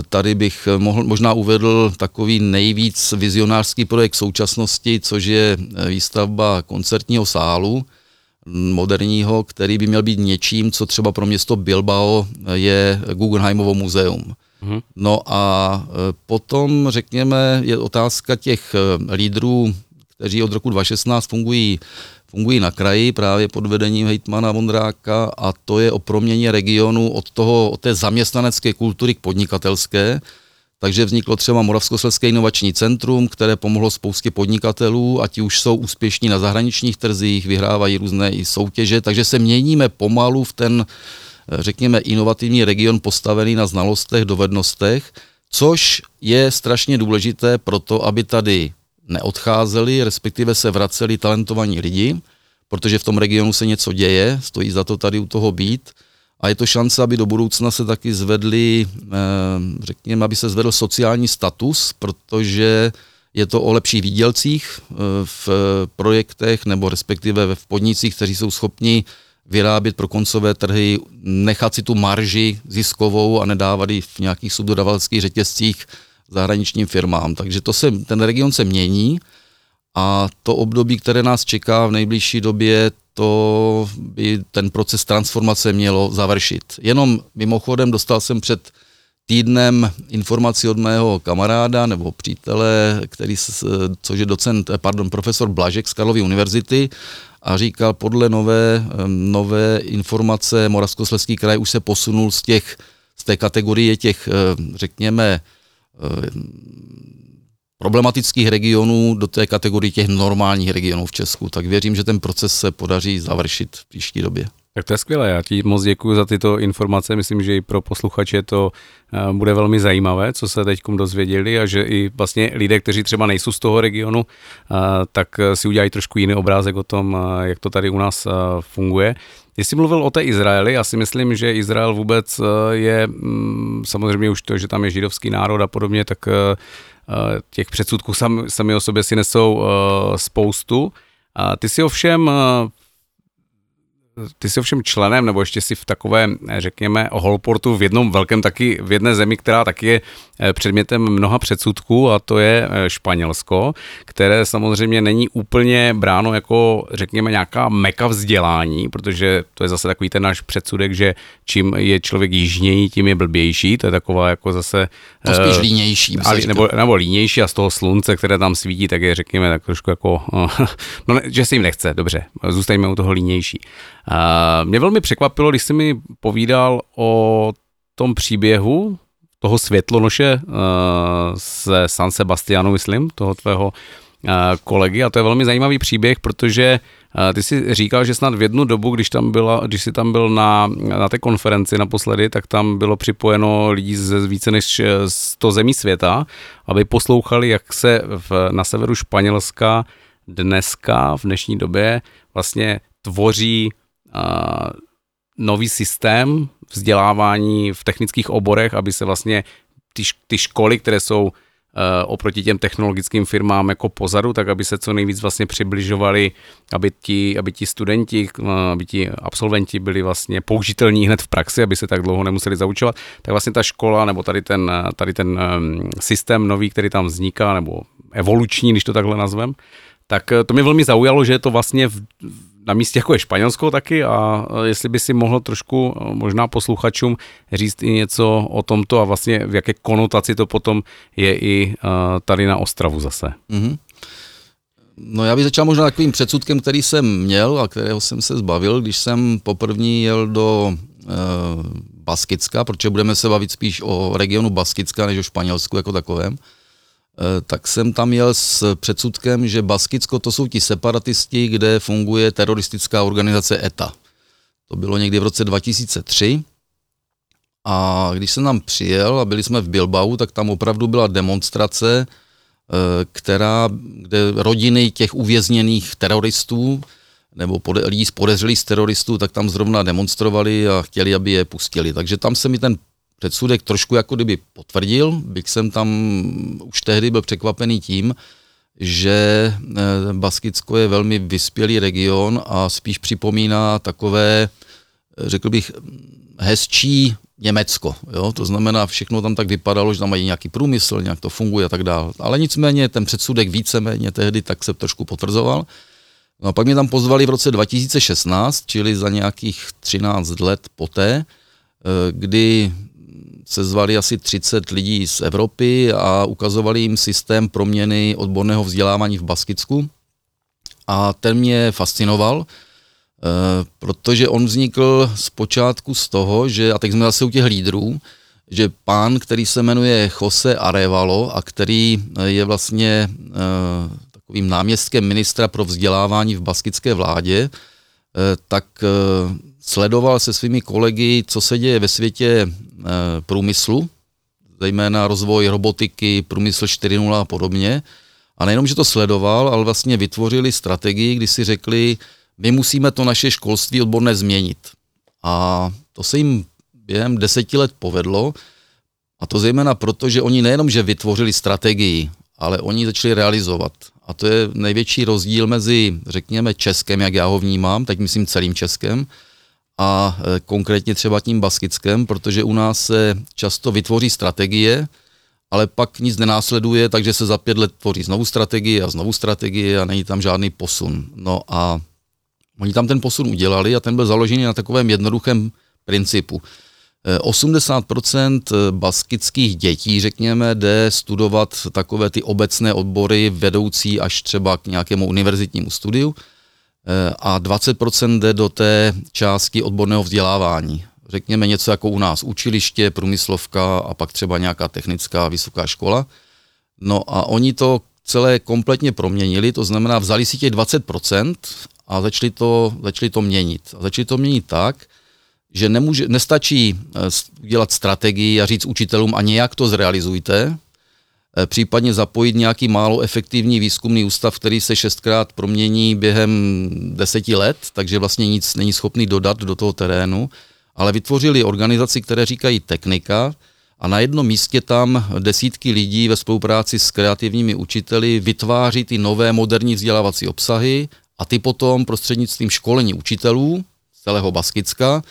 Tady bych mohl, možná uvedl takový nejvíc vizionářský projekt současnosti, což je výstavba koncertního sálu moderního, který by měl být něčím, co třeba pro město Bilbao je Guggenheimovo muzeum. Mhm. No a e, potom, řekněme, je otázka těch e, lídrů, kteří od roku 2016 fungují fungují na kraji právě pod vedením hejtmana Vondráka a to je o proměně regionu od, toho, od té zaměstnanecké kultury k podnikatelské. Takže vzniklo třeba Moravskoslezské inovační centrum, které pomohlo spoustě podnikatelů a ti už jsou úspěšní na zahraničních trzích, vyhrávají různé i soutěže, takže se měníme pomalu v ten, řekněme, inovativní region postavený na znalostech, dovednostech, což je strašně důležité pro to, aby tady neodcházeli, respektive se vraceli talentovaní lidi, protože v tom regionu se něco děje, stojí za to tady u toho být. A je to šance, aby do budoucna se taky zvedli, eh, řekněme, aby se zvedl sociální status, protože je to o lepších výdělcích eh, v projektech nebo respektive v podnicích, kteří jsou schopni vyrábět pro koncové trhy, nechat si tu marži ziskovou a nedávat ji v nějakých subdodavatelských řetězcích zahraničním firmám. Takže to se, ten region se mění a to období, které nás čeká v nejbližší době, to by ten proces transformace mělo završit. Jenom mimochodem dostal jsem před týdnem informaci od mého kamaráda nebo přítele, který, což je docent, pardon, profesor Blažek z Karlovy univerzity a říkal, podle nové, nové informace Moravskoslezský kraj už se posunul z těch, z té kategorie těch, řekněme, problematických regionů do té kategorie těch normálních regionů v Česku. Tak věřím, že ten proces se podaří završit v příští době. Tak to je skvělé, já ti moc děkuji za tyto informace, myslím, že i pro posluchače to eh, bude velmi zajímavé, co se teď dozvěděli a že i vlastně lidé, kteří třeba nejsou z toho regionu, eh, tak si udělají trošku jiný obrázek o tom, eh, jak to tady u nás funguje. Jsi mluvil o té Izraeli, já si myslím, že Izrael vůbec je, mm, samozřejmě už to, že tam je židovský národ a podobně, tak těch předsudků sami, sami o sobě si nesou spoustu. Ty si ovšem ty jsi ovšem členem, nebo ještě si v takové, řekněme, holportu v jednom velkém taky, v jedné zemi, která taky je eh, předmětem mnoha předsudků a to je eh, Španělsko, které samozřejmě není úplně bráno jako, řekněme, nějaká meka vzdělání, protože to je zase takový ten náš předsudek, že čím je člověk jižněji, tím je blbější, to je taková jako zase... To spíš uh, línější. A, nebo, nebo línější a z toho slunce, které tam svítí, tak je, řekněme, tak trošku jako, no, že se jim nechce, dobře, zůstaňme u toho línější. Mě velmi překvapilo, když jsi mi povídal o tom příběhu toho světlonoše se San Sebastianu, myslím, toho tvého kolegy. A to je velmi zajímavý příběh, protože ty si říkal, že snad v jednu dobu, když, tam byla, když jsi tam byl na, na té konferenci naposledy, tak tam bylo připojeno lidí z více než 100 zemí světa, aby poslouchali, jak se v, na severu Španělska dneska, v dnešní době, vlastně tvoří nový systém vzdělávání v technických oborech, aby se vlastně ty, ty školy, které jsou e, oproti těm technologickým firmám jako pozadu, tak aby se co nejvíc vlastně přibližovali, aby ti, aby ti studenti, e, aby ti absolventi byli vlastně použitelní hned v praxi, aby se tak dlouho nemuseli zaučovat, tak vlastně ta škola nebo tady ten, tady ten systém nový, který tam vzniká, nebo evoluční, když to takhle nazvem, tak e, to mě velmi zaujalo, že je to vlastně v, na místě jako je Španělsko taky a jestli by si mohl trošku možná posluchačům říct i něco o tomto a vlastně v jaké konotaci to potom je i tady na Ostravu zase. Mm-hmm. No já bych začal možná takovým předsudkem, který jsem měl a kterého jsem se zbavil, když jsem poprvé jel do e, Baskicka, protože budeme se bavit spíš o regionu Baskicka než o Španělsku jako takovém. Eh, tak jsem tam jel s předsudkem, že Baskicko to jsou ti separatisti, kde funguje teroristická organizace ETA. To bylo někdy v roce 2003. A když jsem tam přijel a byli jsme v Bilbao, tak tam opravdu byla demonstrace, eh, která, kde rodiny těch uvězněných teroristů nebo pode, lidí z podezřelých z teroristů, tak tam zrovna demonstrovali a chtěli, aby je pustili. Takže tam se mi ten předsudek trošku jako kdyby potvrdil, bych jsem tam už tehdy byl překvapený tím, že eh, Baskicko je velmi vyspělý region a spíš připomíná takové, eh, řekl bych, hezčí Německo. Jo? To znamená, všechno tam tak vypadalo, že tam mají nějaký průmysl, nějak to funguje a tak dále. Ale nicméně ten předsudek víceméně tehdy tak se trošku potvrzoval. No a pak mě tam pozvali v roce 2016, čili za nějakých 13 let poté, eh, kdy se zvali asi 30 lidí z Evropy a ukazovali jim systém proměny odborného vzdělávání v Baskicku. A ten mě fascinoval, eh, protože on vznikl zpočátku z toho, že, a teď jsme zase u těch lídrů, že pán, který se jmenuje Jose Arevalo a který je vlastně eh, takovým náměstkem ministra pro vzdělávání v baskické vládě, eh, tak sledoval se svými kolegy, co se děje ve světě eh, průmyslu, zejména rozvoj robotiky, průmysl 4.0 a podobně. A nejenom, že to sledoval, ale vlastně vytvořili strategii, kdy si řekli, my musíme to naše školství odborné změnit. A to se jim během deseti let povedlo, a to zejména proto, že oni nejenom, že vytvořili strategii, ale oni začali realizovat. A to je největší rozdíl mezi, řekněme, Českem, jak já ho vnímám, teď myslím celým Českem, a e, konkrétně třeba tím baskickem, protože u nás se často vytvoří strategie, ale pak nic nenásleduje, takže se za pět let tvoří znovu strategie a znovu strategie a není tam žádný posun. No a oni tam ten posun udělali a ten byl založený na takovém jednoduchém principu. 80% baskických dětí, řekněme, jde studovat takové ty obecné odbory vedoucí až třeba k nějakému univerzitnímu studiu a 20% jde do té části odborného vzdělávání. Řekněme něco jako u nás učiliště, průmyslovka a pak třeba nějaká technická vysoká škola. No a oni to celé kompletně proměnili, to znamená vzali si těch 20% a začali to, začali to měnit. A začali to měnit tak, že nemůže, nestačí eh, dělat strategii a říct učitelům a nějak to zrealizujte, eh, případně zapojit nějaký málo efektivní výzkumný ústav, který se šestkrát promění během deseti let, takže vlastně nic není schopný dodat do toho terénu, ale vytvořili organizaci, které říkají technika, a na jednom místě tam desítky lidí ve spolupráci s kreativními učiteli vytváří ty nové moderní vzdělávací obsahy a ty potom prostřednictvím školení učitelů z celého Baskicka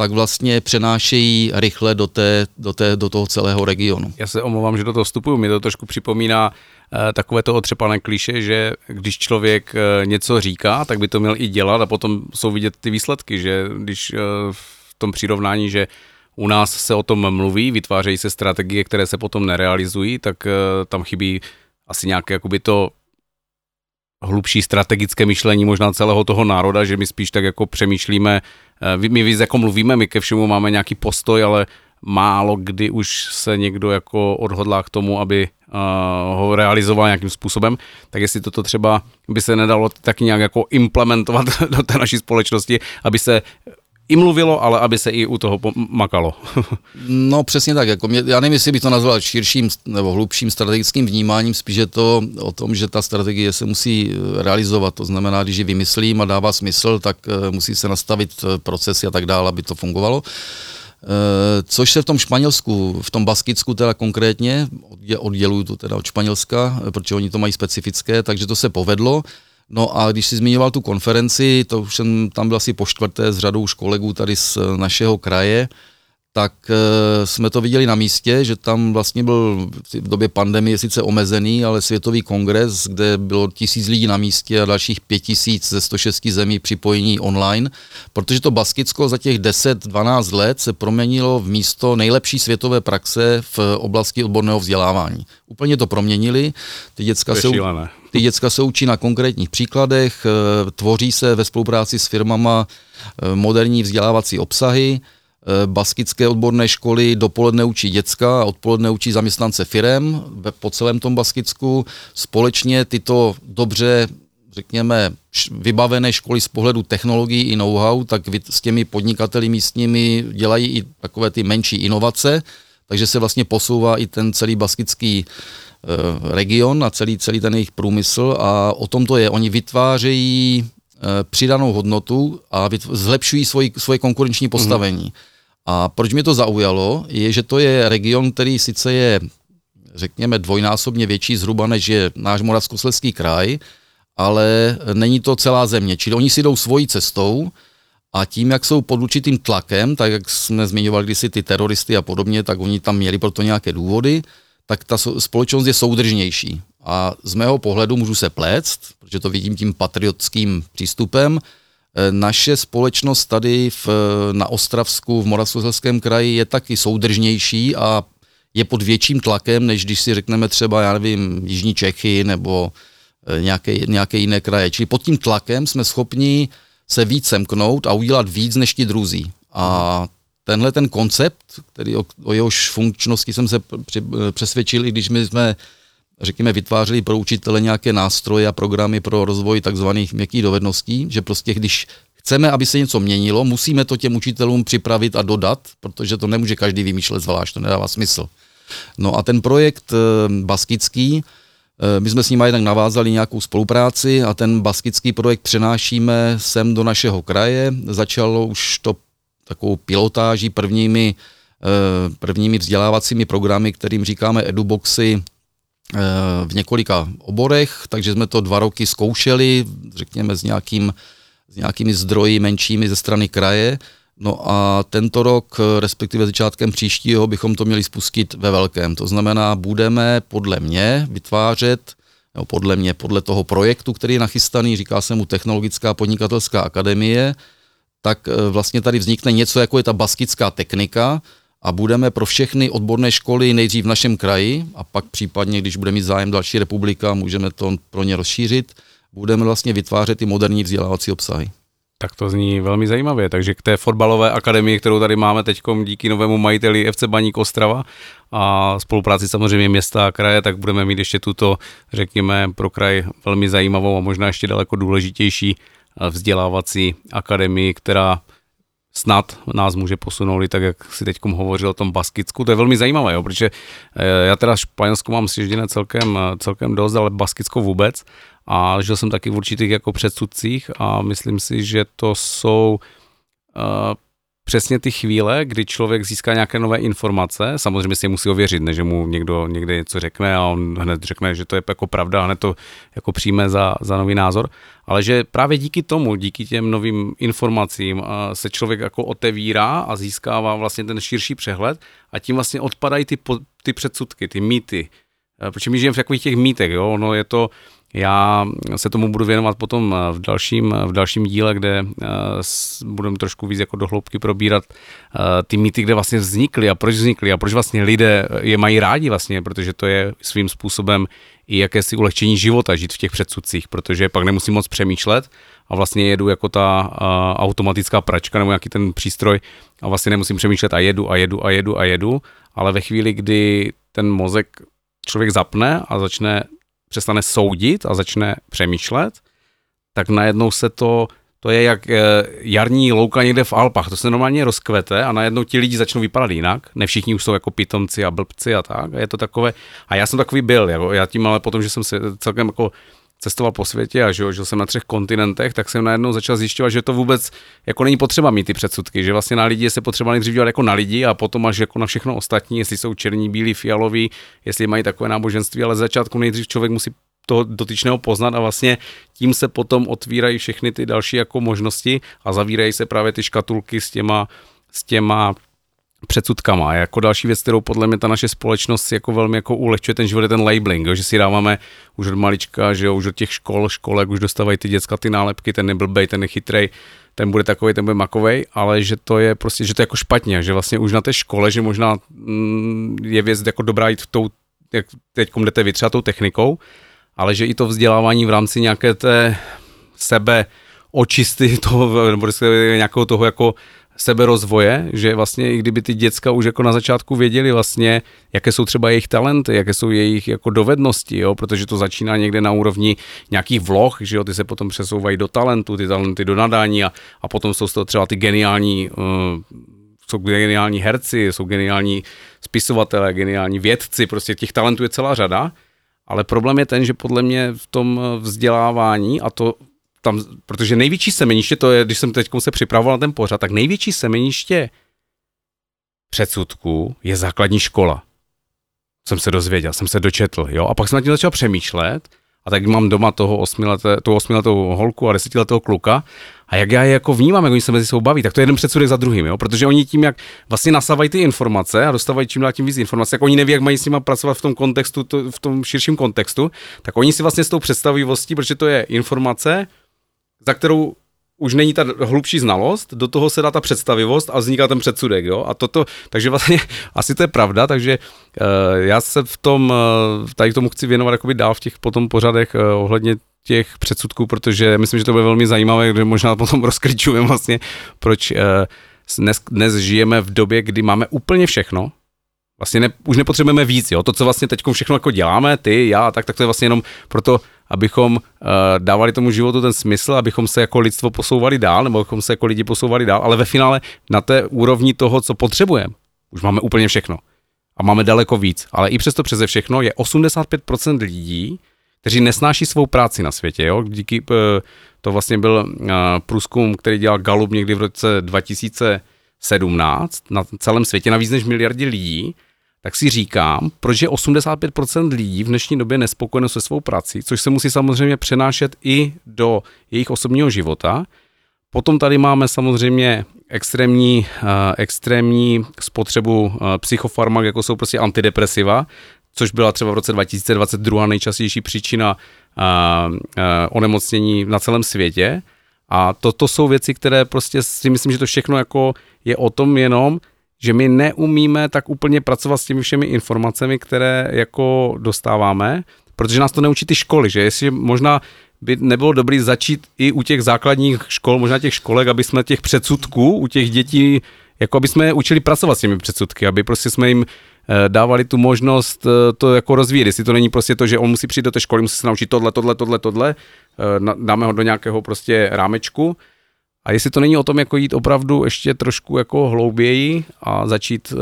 tak vlastně přenášejí rychle do, té, do, té, do toho celého regionu. Já se omlouvám, že do toho vstupuju, mi to trošku připomíná eh, takové to otřepané kliše, že když člověk eh, něco říká, tak by to měl i dělat a potom jsou vidět ty výsledky, že když eh, v tom přirovnání, že u nás se o tom mluví, vytvářejí se strategie, které se potom nerealizují, tak eh, tam chybí asi nějaké jakoby to hlubší strategické myšlení možná celého toho národa, že my spíš tak jako přemýšlíme, my víc jako mluvíme, my ke všemu máme nějaký postoj, ale málo kdy už se někdo jako odhodlá k tomu, aby uh, ho realizoval nějakým způsobem, tak jestli toto třeba by se nedalo tak nějak jako implementovat do té naší společnosti, aby se i mluvilo, ale aby se i u toho makalo. no přesně tak, jako mě, já nevím, jestli bych to nazval širším nebo hlubším strategickým vnímáním, spíše to o tom, že ta strategie se musí eh, realizovat, to znamená, když ji vymyslím a dává smysl, tak uh, musí se nastavit eh, procesy a tak dále, aby to fungovalo. Což se v tom Španělsku, v tom Baskicku teda konkrétně, odděluju to teda od Španělska, protože oni to mají specifické, takže to se povedlo. No a když jsi zmiňoval tu konferenci, to už jsem tam byl asi po čtvrté s řadou už kolegů tady z našeho kraje, tak e, jsme to viděli na místě, že tam vlastně byl v době pandemie sice omezený, ale světový kongres, kde bylo tisíc lidí na místě a dalších pět tisíc ze 106 zemí připojení online, protože to Baskicko za těch 10-12 let se proměnilo v místo nejlepší světové praxe v oblasti odborného vzdělávání. Úplně to proměnili, ty děcka, se, ty děcka se učí na konkrétních příkladech, e, tvoří se ve spolupráci s firmama e, moderní vzdělávací obsahy, Eh, baskické odborné školy dopoledne učí děcka a odpoledne učí zaměstnance firem po celém tom Baskicku. Společně tyto dobře řekněme, vybavené školy z pohledu technologií i know-how, tak s těmi podnikateli místními dělají i takové ty menší inovace, takže se vlastně posouvá i ten celý baskický eh, region a celý, celý ten jejich průmysl a o tom to je. Oni vytvářejí eh, přidanou hodnotu a zlepšují svoji, svoje konkurenční postavení. Mm. A proč mě to zaujalo, je, že to je region, který sice je, řekněme, dvojnásobně větší zhruba, než je náš Moravskoslezský kraj, ale není to celá země. Čili oni si jdou svojí cestou a tím, jak jsou pod určitým tlakem, tak jak jsme zmiňovali kdysi ty teroristy a podobně, tak oni tam měli proto nějaké důvody, tak ta společnost je soudržnější. A z mého pohledu můžu se pléct, protože to vidím tím patriotským přístupem, naše společnost tady v, na Ostravsku, v Moravskoslezském kraji je taky soudržnější a je pod větším tlakem, než když si řekneme třeba, já nevím, Jižní Čechy nebo eh, nějaké, nějaké jiné kraje. Čili pod tím tlakem jsme schopni se víc semknout a udělat víc než ti druzí. A tenhle ten koncept, který o, o jehož funkčnosti jsem se přesvědčil, i když my jsme řekněme, vytvářeli pro učitele nějaké nástroje a programy pro rozvoj takzvaných měkkých dovedností, že prostě když chceme, aby se něco měnilo, musíme to těm učitelům připravit a dodat, protože to nemůže každý vymýšlet zvlášť, to nedává smysl. No a ten projekt eh, baskický, eh, my jsme s nimi jednak navázali nějakou spolupráci a ten baskický projekt přenášíme sem do našeho kraje. Začalo už to takovou pilotáží prvními, eh, prvními vzdělávacími programy, kterým říkáme eduboxy v několika oborech, takže jsme to dva roky zkoušeli, řekněme s, nějakým, s nějakými zdroji menšími ze strany kraje. No a tento rok, respektive začátkem příštího, bychom to měli spustit ve velkém. To znamená, budeme podle mě vytvářet, nebo podle mě, podle toho projektu, který je nachystaný, říká se mu Technologická podnikatelská akademie, tak eh, vlastně tady vznikne něco, jako je ta baskická technika, a budeme pro všechny odborné školy nejdřív v našem kraji a pak případně, když bude mít zájem další republika, můžeme to pro ně rozšířit, budeme vlastně vytvářet ty moderní vzdělávací obsahy. Tak to zní velmi zajímavě. Takže k té fotbalové akademii, kterou tady máme teď díky novému majiteli FC Baník Ostrava a spolupráci samozřejmě města a kraje, tak budeme mít ještě tuto, řekněme, pro kraj velmi zajímavou a možná ještě daleko důležitější vzdělávací akademii, která snad nás může posunout tak, jak si teď hovořil o tom Baskicku. To je velmi zajímavé, jo, protože eh, já teda Španělsko mám sježděné celkem, eh, celkem dost, ale Baskicko vůbec a žil jsem taky v určitých jako předsudcích a myslím si, že to jsou uh, přesně ty chvíle, kdy člověk získá nějaké nové informace, samozřejmě si je musí ověřit, ne, že mu někdo někde něco řekne a on hned řekne, že to je jako pravda a hned to jako přijme za, za nový názor, ale že právě díky tomu, díky těm novým informacím se člověk jako otevírá a získává vlastně ten širší přehled a tím vlastně odpadají ty, ty předsudky, ty mýty, protože my žijeme v takových těch mýtech, jo, ono je to, já se tomu budu věnovat potom eh, v dalším, v dalším díle, kde uh, budeme trošku víc jako dohloubky probírat ty mýty, kde vlastně vznikly a proč vznikly a proč vlastně lidé je mají rádi vlastně, protože to je svým způsobem i jakési ulehčení života žít v těch předsudcích, protože pak nemusím moc přemýšlet a vlastně jedu jako ta automatická pračka nebo nějaký ten přístroj a vlastně nemusím přemýšlet a jedu a jedu a jedu a jedu, ale ve chvíli, kdy ten mozek člověk zapne a začne přestane soudit a začne přemýšlet, tak najednou se to, to je jak eh, jarní louka někde v Alpách, to se normálně rozkvete a najednou ti lidi začnou vypadat jinak, ne všichni už jsou jako pitomci a blbci a tak, a je to takové, a já jsem takový byl, jako já tím ale potom, že jsem se celkem jako cestoval po světě a žil, žil jsem na třech kontinentech, tak jsem najednou začal zjišťovat, že to vůbec jako není potřeba mít ty předsudky, že vlastně na lidi se potřeba nejdřív dělat jako na lidi a potom až jako na všechno ostatní, jestli jsou černí, bílí, fialoví, jestli mají takové náboženství, ale začátku nejdřív člověk musí toho dotyčného poznat a vlastně tím se potom otvírají všechny ty další jako možnosti a zavírají se právě ty škatulky s těma, s těma předsudkama. Jako další věc, kterou podle mě ta naše společnost jako velmi jako ulehčuje ten život, je ten labeling, jo, že si dáváme už od malička, že jo, už od těch škol, školek už dostávají ty děcka ty nálepky, ten neblbej, ten nechytrej, ten bude takový, ten bude makovej, ale že to je prostě, že to je jako špatně, že vlastně už na té škole, že možná mm, je věc jako dobrá jít tou, jak teď jdete vy třeba tou technikou, ale že i to vzdělávání v rámci nějaké té sebe očisty toho, nebo nějakého toho jako seberozvoje, že vlastně i kdyby ty děcka už jako na začátku věděli vlastně, jaké jsou třeba jejich talenty, jaké jsou jejich jako dovednosti, jo, protože to začíná někde na úrovni nějakých vloh, že jo, ty se potom přesouvají do talentu, ty talenty do nadání a, a potom jsou to třeba ty geniální uh, jsou geniální herci, jsou geniální spisovatelé, geniální vědci, prostě těch talentů je celá řada, ale problém je ten, že podle mě v tom vzdělávání, a to tam, protože největší semeniště, to je, když jsem teď se připravoval na ten pořad, tak největší semeniště předsudku je základní škola. Jsem se dozvěděl, jsem se dočetl, jo, a pak jsem na tím začal přemýšlet a tak mám doma toho osmileté, tu osmiletou holku a desetiletého kluka a jak já je jako vnímám, jak oni se mezi sebou baví, tak to je jeden předsudek za druhým, jo? protože oni tím, jak vlastně nasávají ty informace a dostávají čím dál tím víc informací, jak oni neví, jak mají s nimi pracovat v tom kontextu, to, v tom širším kontextu, tak oni si vlastně s tou představivostí, protože to je informace, za kterou už není ta hlubší znalost, do toho se dá ta představivost a vzniká ten předsudek, jo, a toto, takže vlastně asi to je pravda, takže uh, já se v tom, uh, tady k tomu chci věnovat jakoby dál v těch potom pořadech uh, ohledně těch předsudků, protože myslím, že to bude velmi zajímavé, kde možná potom rozkričujeme vlastně, proč uh, dnes, dnes žijeme v době, kdy máme úplně všechno, Vlastně ne, už nepotřebujeme víc, jo. To, co vlastně teď všechno jako děláme, ty, já, tak, tak to je vlastně jenom proto, abychom uh, dávali tomu životu ten smysl, abychom se jako lidstvo posouvali dál, nebo abychom se jako lidi posouvali dál, ale ve finále na té úrovni toho, co potřebujeme, už máme úplně všechno. A máme daleko víc. Ale i přesto přeze všechno je 85% lidí, kteří nesnáší svou práci na světě. Jo? Díky, uh, to vlastně byl uh, průzkum, který dělal Gallup někdy v roce 2017 na celém světě na víc než miliardy lidí tak si říkám, proč je 85% lidí v dnešní době nespokojeno se svou prací, což se musí samozřejmě přenášet i do jejich osobního života. Potom tady máme samozřejmě extrémní, uh, extrémní spotřebu uh, psychofarmak, jako jsou prostě antidepresiva, což byla třeba v roce 2022 nejčastější příčina uh, onemocnění na celém světě. A toto jsou věci, které prostě si myslím, že to všechno jako je o tom jenom, že my neumíme tak úplně pracovat s těmi všemi informacemi, které jako dostáváme, protože nás to neučí ty školy, že jestli možná by nebylo dobrý začít i u těch základních škol, možná těch školek, aby jsme těch předsudků u těch dětí, jako aby jsme učili pracovat s těmi předsudky, aby prostě jsme jim eh, dávali tu možnost eh, to jako rozvíjet. Jestli to není prostě to, že on musí přijít do té školy, musí se naučit tohle, tohle, tohle, tohle, eh, dáme ho do nějakého prostě rámečku, a jestli to není o tom jako jít opravdu ještě trošku jako hlouběji a začít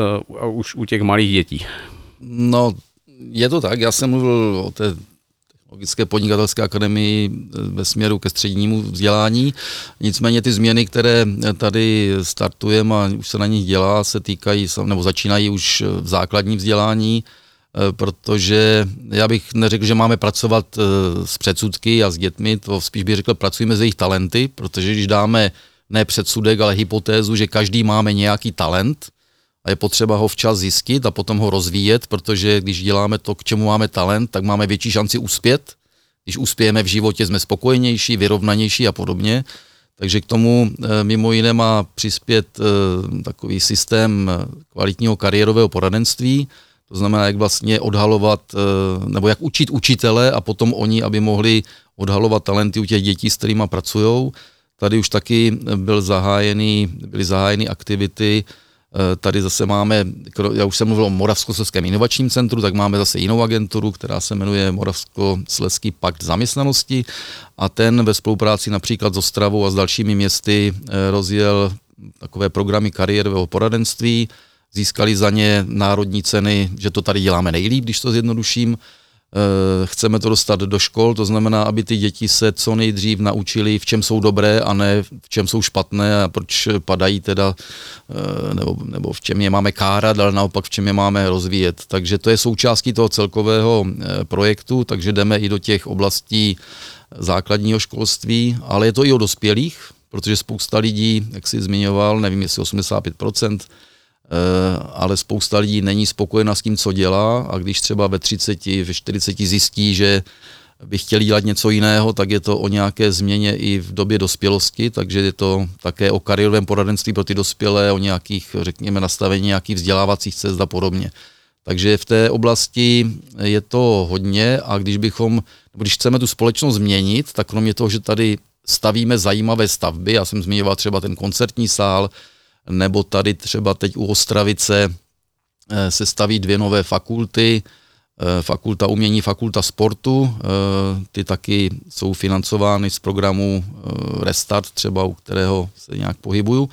uh, už u těch malých dětí. No, je to tak. Já jsem mluvil o té Technologické podnikatelské akademii eh, ve směru ke střednímu vzdělání. Nicméně ty změny, které tady startujeme a už se na nich dělá, se týkají, nebo začínají už v základním vzdělání, eh, protože já bych neřekl, že máme pracovat eh, s předsudky a s dětmi, to spíš bych řekl, pracujeme s jejich talenty, protože když dáme ne předsudek, ale hypotézu, že každý máme nějaký talent, a je potřeba ho včas zjistit a potom ho rozvíjet, protože když děláme to, k čemu máme talent, tak máme větší šanci uspět. Když uspějeme v životě, jsme spokojenější, vyrovnanější a podobně. Takže k tomu eh, mimo jiné má přispět eh, takový systém eh, kvalitního kariérového poradenství, to znamená, jak vlastně odhalovat, nebo jak učit učitele a potom oni, aby mohli odhalovat talenty u těch dětí, s kterými pracují. Tady už taky byl zahájený, byly zahájeny aktivity, Eh, tady zase máme, já už jsem mluvil o Moravskoslezském inovačním centru, tak máme zase jinou agenturu, která se jmenuje Moravskoslezský pakt zaměstnanosti. A ten ve spolupráci například s Ostravou a s dalšími městy eh, rozjel takové programy kariérového poradenství, získali za ně národní ceny, že to tady děláme nejlíp, když to zjednoduším, Eh, chceme to dostat do škol, to znamená, aby ty děti se co nejdřív naučili, v čem jsou dobré a ne v čem jsou špatné a proč padají teda, eh, nebo, nebo v čem je máme kárat, ale naopak v čem je máme rozvíjet. Takže to je součástí toho celkového eh, projektu, takže jdeme i do těch oblastí základního školství, ale je to i o dospělých, protože spousta lidí, jak jsi zmiňoval, nevím jestli 85%, Eh, ale spousta lidí není spokojena s tím, co dělá. A když třeba ve 30, ve 40 zjistí, že by chtěli dělat něco jiného, tak je to o nějaké změně i v době dospělosti, takže je to také o kariérovém poradenství pro ty dospělé, o nějakých, řekněme, nastavení nějakých vzdělávacích cest a podobně. Takže v té oblasti je to hodně. A když bychom, když chceme tu společnost změnit, tak kromě toho, že tady stavíme zajímavé stavby, já jsem zmiňoval třeba ten koncertní sál, nebo tady třeba teď u Ostravice eh, se staví dvě nové fakulty, eh, fakulta umění, fakulta sportu, eh, ty taky jsou financovány z programu Restart, třeba u kterého se nějak pohybuju.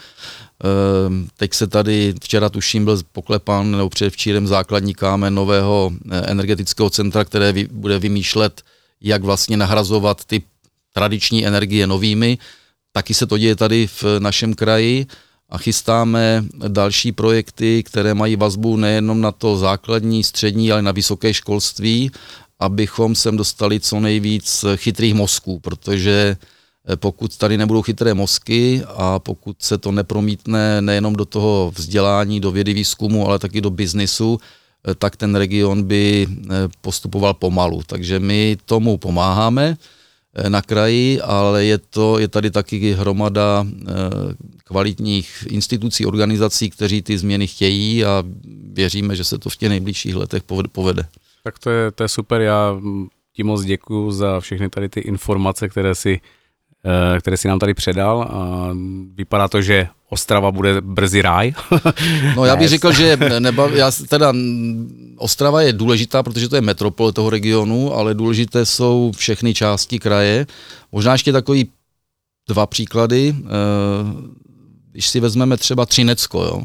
Teď se tady, včera tuším, byl poklepán nebo předevčírem základní kámen nového energetického centra, které bude vymýšlet, jak vlastně nahrazovat ty tradiční energie novými. Taky se to děje tady v našem kraji a chystáme další projekty, které mají vazbu nejenom na to základní, střední, ale na vysoké školství, abychom sem dostali co nejvíc chytrých mozků, protože eh, pokud tady nebudou chytré mozky a pokud se to nepromítne nejenom do toho vzdělání, do vědy výzkumu, ale taky do biznisu, eh, tak ten region by eh, postupoval pomalu. Takže my tomu pomáháme. Eh, na kraji, ale je, to, je tady taky hromada eh, kvalitních institucí, organizací, kteří ty změny chtějí a věříme, že se to v těch nejbližších letech povede. Tak to je, to je super, já ti moc děkuji za všechny tady ty informace, které si, které si nám tady předal vypadá to, že Ostrava bude brzy ráj. no já bych řekl, že neba, já teda Ostrava je důležitá, protože to je metropole toho regionu, ale důležité jsou všechny části kraje. Možná ještě takový dva příklady. Eh, když si vezmeme třeba Třinecko, jo,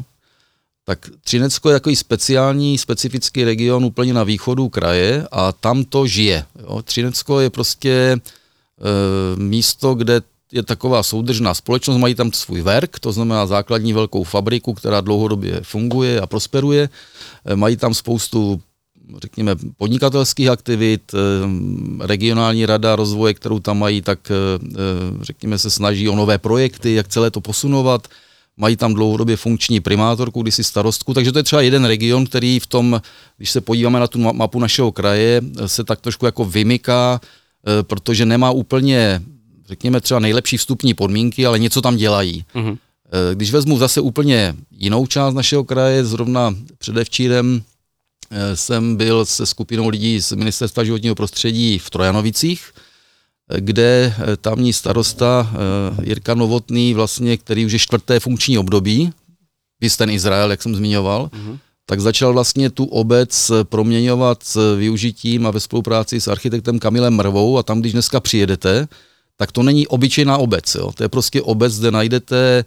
tak Třinecko je takový speciální, specifický region úplně na východu kraje a tam to žije. Jo. Třinecko je prostě místo, kde je taková soudržná společnost, mají tam svůj verk, to znamená základní velkou fabriku, která dlouhodobě funguje a prosperuje. Eh, mají tam spoustu řekněme, podnikatelských aktivit, eh, regionální rada rozvoje, kterou tam mají, tak eh, řekněme se snaží o nové projekty, jak celé to posunovat. Mají tam dlouhodobě funkční primátorku, kdysi starostku, takže to je třeba jeden region, který v tom, když se podíváme na tu mapu našeho kraje, se tak trošku jako vymyká, protože nemá úplně řekněme třeba nejlepší vstupní podmínky, ale něco tam dělají. Mm-hmm. Eh, když vezmu zase úplně jinou část našeho kraje, zrovna předevčírem eh, jsem byl se skupinou lidí z Ministerstva životního prostředí v Trojanovicích, eh, kde tamní starosta Jirka Novotný, vlastně, který už je čtvrté funkční období, vys ten Izrael, jak jsem zmiňoval, mm-hmm. Tak začal vlastně tu obec proměňovat s využitím a ve spolupráci s architektem Kamilem Mrvou a tam, když dneska přijedete, tak to není obyčejná obec. Jo. To je prostě obec, kde najdete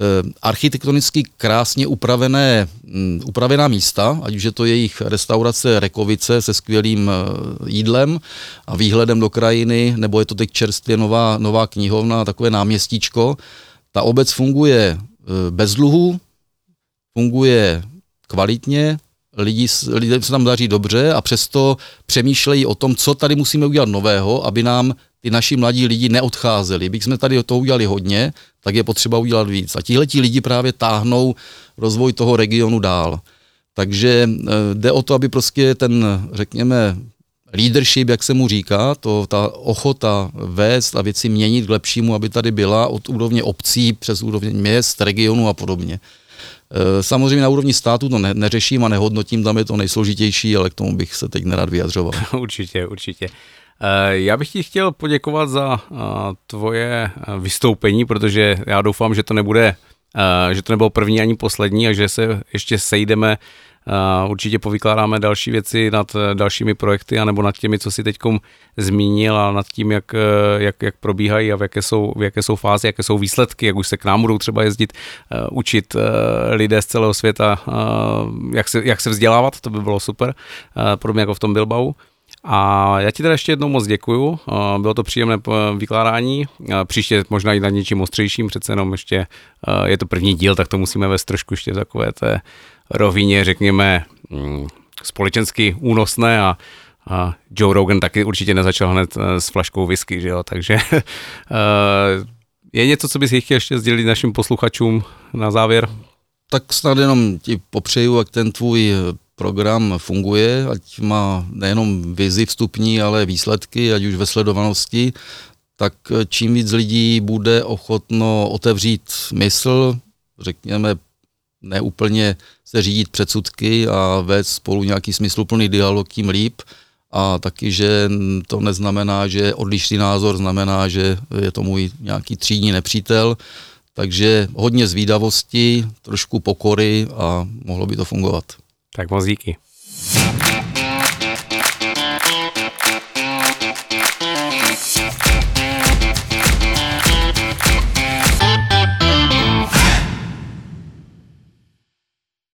Eh, architektonicky krásně upravené, mm, upravená místa, ať už je to jejich restaurace Rekovice se skvělým eh, jídlem a výhledem do krajiny, nebo je to teď čerstvě nová, nová knihovna, takové náměstíčko. Ta obec funguje eh, bez dluhů, funguje kvalitně, lidi, lidem se tam daří dobře a přesto přemýšlejí o tom, co tady musíme udělat nového, aby nám ty naši mladí lidi neodcházeli. Bych jsme tady to udělali hodně, tak je potřeba udělat víc. A tihleti lidi právě táhnou rozvoj toho regionu dál. Takže e, jde o to, aby prostě ten, řekněme, leadership, jak se mu říká, to, ta ochota vést a věci měnit k lepšímu, aby tady byla od úrovně obcí přes úrovně měst, regionu a podobně. E, samozřejmě na úrovni státu to ne, neřeším a nehodnotím, tam je to nejsložitější, ale k tomu bych se teď nerad vyjadřoval. určitě, určitě. Eh, já bych ti chtěl poděkovat za eh, tvoje eh, vystoupení, protože já doufám, že to nebude, že to nebylo první ani poslední a že se ještě sejdeme určitě povykládáme další věci nad dalšími projekty, anebo nad těmi, co si teď zmínil a nad tím, jak, jak, jak probíhají a v jaké, jsou, v jaké jsou fáze, jaké jsou výsledky, jak už se k nám budou třeba jezdit, učit lidé z celého světa, jak se, jak se vzdělávat, to by bylo super, podobně jako v tom Bilbao. A já ti teda ještě jednou moc děkuju, bylo to příjemné vykládání, příště možná i na něčím ostřejším, přece jenom ještě je to první díl, tak to musíme vést trošku ještě takové té rovině, řekněme, mm, společensky únosné a, a Joe Rogan taky určitě nezačal hned e, s flaškou whisky, že jo, takže e, je něco, co bys chtěl ještě sdělit našim posluchačům na závěr? Tak snad jenom ti popřeju, jak ten tvůj program funguje, ať má nejenom vizi vstupní, ale výsledky, ať už ve sledovanosti, tak čím víc lidí bude ochotno otevřít mysl, řekněme, neúplně se řídit předsudky a vést spolu nějaký smysluplný dialog, tím líp. A taky, že to neznamená, že odlišný názor znamená, že je to můj nějaký třídní nepřítel. Takže hodně zvídavosti, trošku pokory a mohlo by to fungovat. Tak moc díky.